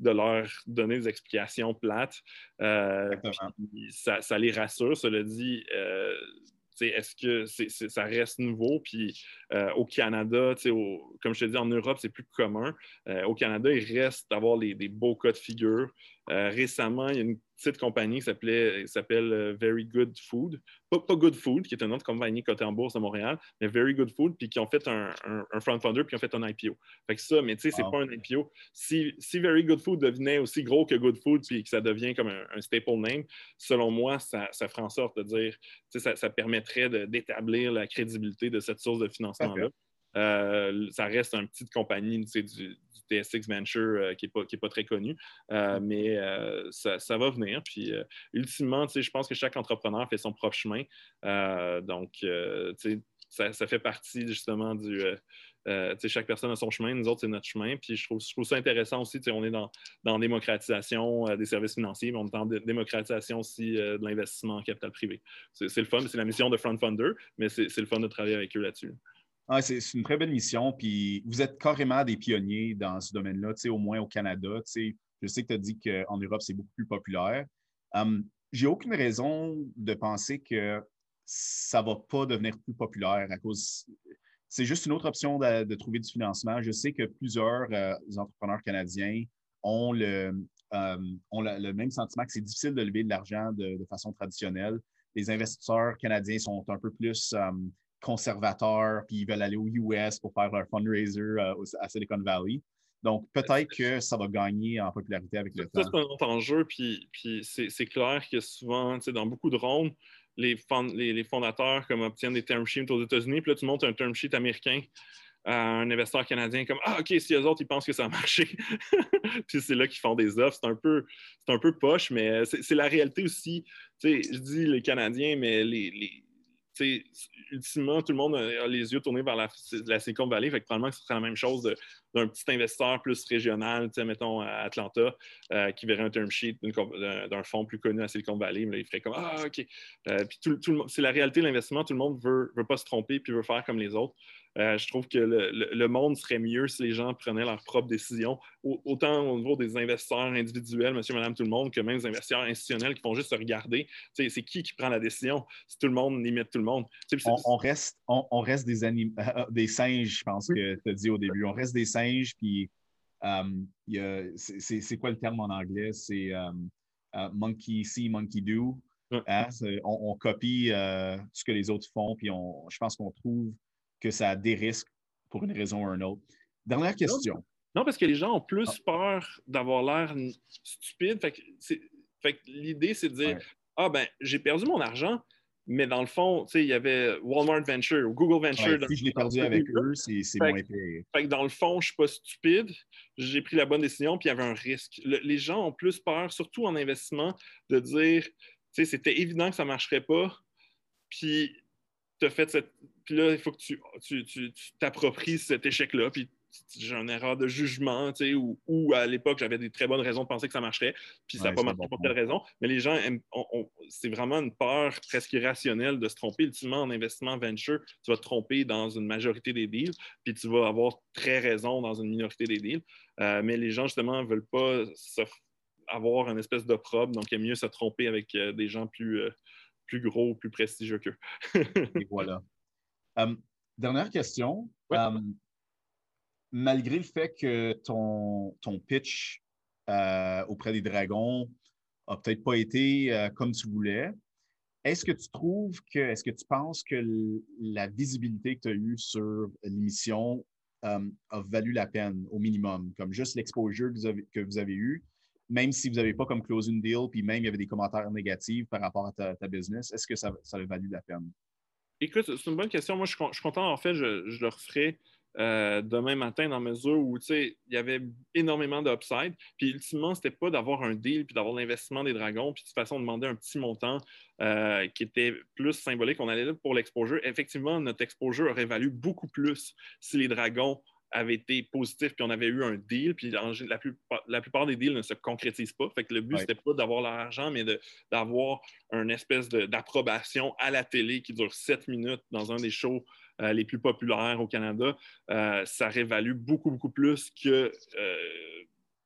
de leur donner des explications plates. Ça, ça, les rassure, cela dit est-ce que ça reste nouveau? Puis euh, au Canada, comme je te dis, en Europe, c'est plus commun. Euh, au Canada, il reste d'avoir des beaux cas de figure. Euh, récemment, il y a une petite compagnie qui s'appelle euh, Very Good Food. Pas, Good Food, qui est une autre compagnie cotée en bourse de Montréal, mais Very Good Food, puis qui ont fait un, un, front founder, puis qui ont fait un IPO. Fait que ça, mais tu sais, c'est pas un IPO. Si, si, Very Good Food devenait aussi gros que Good Food, puis que ça devient comme un, staple name, selon moi, ça, ça ferait en sorte de dire, tu sais, ça, ça permettrait d'établir la crédibilité de cette source de financement-là. Euh, ça reste une petite compagnie du, du, TSX Venture euh, qui n'est pas, pas, très connu, euh, mais ça, ça, va venir. Puis, ultimement, je pense que chaque entrepreneur fait son propre chemin. donc, ça, ça, fait partie justement du, euh, chaque personne a son chemin, nous autres, c'est notre chemin. Puis je trouve, je trouve ça intéressant aussi. On est dans, dans démocratisation des services financiers, mais on est en démocratisation aussi de l'investissement en capital privé. C'est le fun, c'est la mission de Front Funder, mais c'est le fun de travailler avec eux là-dessus. Ah, c'est une très belle mission. Puis vous êtes carrément des pionniers dans ce domaine-là, au moins au Canada. Je sais que tu as dit qu'en Europe, c'est beaucoup plus populaire. Hum, j'ai aucune raison de penser que ça ne va pas devenir plus populaire à cause. C'est juste une autre option de, trouver du financement. Je sais que plusieurs euh, entrepreneurs canadiens ont le, hum, le, même sentiment que c'est difficile de lever de l'argent de, façon traditionnelle. Les investisseurs canadiens sont un peu plus hum, conservateurs, puis ils veulent aller aux US pour faire leur fundraiser euh, à Silicon Valley. Donc, peut-être que ça va gagner en popularité avec le temps. Ça, c'est un autre enjeu, puis, puis c'est clair que souvent, dans beaucoup de rondes, les, les, fondateurs comme obtiennent des term sheets aux États-Unis, puis là, tu montes un term sheet américain à un investisseur canadien comme Ah, OK, si eux autres, ils pensent que ça a marché. puis c'est là qu'ils font des offres. C'est un peu, un peu poche, mais c'est la réalité aussi. Tu sais, je dis les Canadiens, mais les ultimement, tout le monde a les yeux tournés vers la, Silicon Valley. Fait que probablement que ce serait la même chose d'un petit investisseur plus régional, mettons à Atlanta, euh, qui verrait un term sheet d'un fonds plus connu à Silicon Valley. Mais il ferait comme Ah, OK. Euh, tout, c'est la réalité de l'investissement. Tout le monde veut, veut pas se tromper puis veut faire comme les autres. Euh, je trouve que le, monde serait mieux si les gens prenaient leurs propres décisions, autant au niveau des investisseurs individuels, monsieur, madame, tout le monde, que même des investisseurs institutionnels qui vont juste se regarder. C'est qui qui prend la décision? Si tout le monde limite tout le monde? On, reste, on, reste des, des singes, je pense que tu as dit au début. On reste des singes, puis euh, c'est quoi le terme en anglais? C'est euh, monkey see, monkey do. Hein? On, copie ce que les autres font, puis on, je pense qu'on trouve que ça a des risques pour une raison ou une autre. Dernière question. Non, parce que les gens ont plus ah. peur d'avoir l'air stupide. Fait que, l'idée, c'est de dire Ah, ben, j'ai perdu mon argent, mais dans le fond, tu sais, il y avait Walmart Venture ou Google Venture. si je l'ai perdu avec eux, c'est moins pire. Fait que dans le fond, je ne suis pas stupide, j'ai pris la bonne décision, puis il y avait un risque. les gens ont plus peur, surtout en investissement, de dire Tu sais, c'était évident que ça ne marcherait pas, puis tu as fait cette puis là, il faut que tu, tu, t'appropries cet échec-là. Puis j'ai une erreur de jugement, tu sais, ou, à l'époque, j'avais des très bonnes raisons de penser que ça marcherait, puis ça n'a pas marché pour telle raison. Mais les gens, c'est vraiment une peur presque irrationnelle de se tromper. Ultimement, en investissement venture, tu vas te tromper dans une majorité des deals, puis tu vas avoir très raison dans une minorité des deals. Euh, mais les gens, justement, ne veulent pas avoir une espèce d'opprobre, donc il est mieux se tromper avec euh, des gens plus, euh, plus gros, plus prestigieux qu'eux. Et voilà. Euh, dernière question. Euh, malgré le fait que ton, ton pitch euh, auprès des Dragons n'a peut-être pas été comme tu voulais, est-ce que tu trouves que, est-ce que tu penses que la visibilité que tu as eue sur l'émission a valu la peine au minimum, comme juste l'exposure que, vous avez, eu, même si vous n'avez pas comme closing deal, puis même il y avait des commentaires négatifs par rapport à ta, business, est-ce que ça, ça a valu la peine? Écoute, c'est une bonne question. Moi, je, suis content. En fait, je, le referai euh, demain matin dans mesure où, il y avait énormément d'upside. Puis, ultimement, c'était pas d'avoir un deal puis d'avoir l'investissement des dragons puis de toute façon demander un petit montant euh, qui était plus symbolique. On allait là pour l'exposure. Effectivement, notre exposure aurait valu beaucoup plus si les dragons avait été positif, puis on avait eu un deal, puis la, plupart, des deals ne se concrétisent pas. Fait que le but, ce c'était pas d'avoir l'argent, mais d'avoir une espèce d'approbation à la télé qui dure sept minutes dans un des shows euh, les plus populaires au Canada. Euh, ça révalue beaucoup, beaucoup plus que, euh,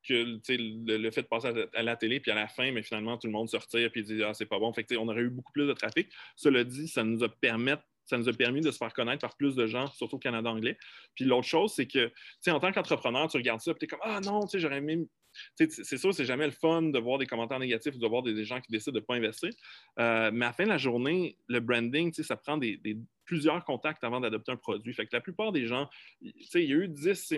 que le, fait de passer à, la télé, puis à la fin, mais finalement, tout le monde retire et dit Ah, c'est pas bon. Fait que, on aurait eu beaucoup plus de trafic. Cela dit, ça nous a permis ça nous a permis de se faire connaître par plus de gens, surtout au Canada anglais. Puis l'autre chose, c'est que, tu sais, en tant qu'entrepreneur, tu regardes ça, puis tu es comme, ah non, tu sais, j'aurais aimé. C'est sûr, c'est jamais le fun de voir des commentaires négatifs ou de voir des, gens qui décident de ne pas investir. Euh, mais à la fin de la journée, le branding, ça prend des, plusieurs contacts avant d'adopter un produit. Fait que la plupart des gens, il y a eu 10,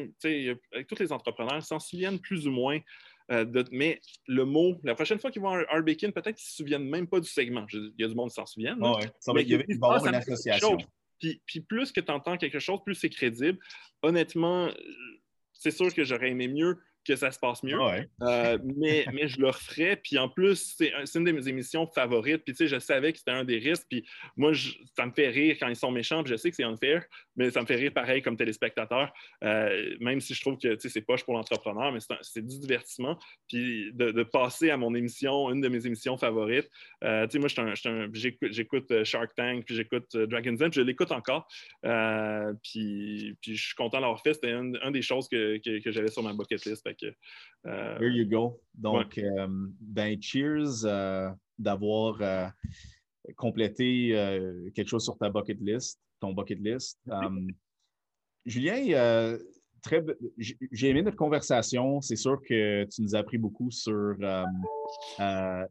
avec tous les entrepreneurs, s'en souviennent plus ou moins euh, mais le mot, la prochaine fois qu'ils vont à Arbekin, peut-être qu'ils ne se souviennent même pas du segment. Il y a du monde qui s'en souvient. Oh il y, va avoir une association. Puis, puis, plus que tu entends quelque chose, plus c'est crédible. Honnêtement, c'est sûr que j'aurais aimé mieux que ça se passe mieux. Euh, mais, mais je le referais. Puis en plus, c'est une de mes émissions favorites. Puis tu sais, je savais que c'était un des risques. Puis moi, ça me fait rire quand ils sont méchants. Puis je sais que c'est unfair, mais ça me fait rire pareil comme téléspectateur. Euh, même si je trouve que c'est poche pour l'entrepreneur, mais c'est du divertissement. Puis de, passer à mon émission, une de mes émissions favorites. Euh, tu sais, moi, j'écoute Shark Tank, puis j'écoute Dragon's Den, puis je l'écoute encore. puis, puis je suis content d'avoir fait. C'était une, des choses que, que, j'avais sur ma bucket list. Euh, There you go. Donc, euh, ben, cheers euh, d'avoir complété quelque chose sur ta bucket list, ton bucket list. Julien, j'ai aimé notre conversation. C'est sûr que tu nous as appris beaucoup sur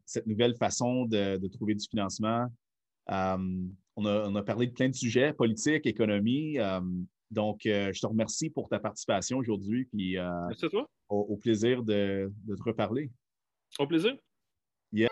cette nouvelle façon de, trouver du financement. On a, on, a, parlé de plein de sujets, politique, économie. Donc, euh, je te remercie pour ta participation aujourd'hui. Puis, euh, Merci à toi. Au, plaisir de, te reparler. Au plaisir.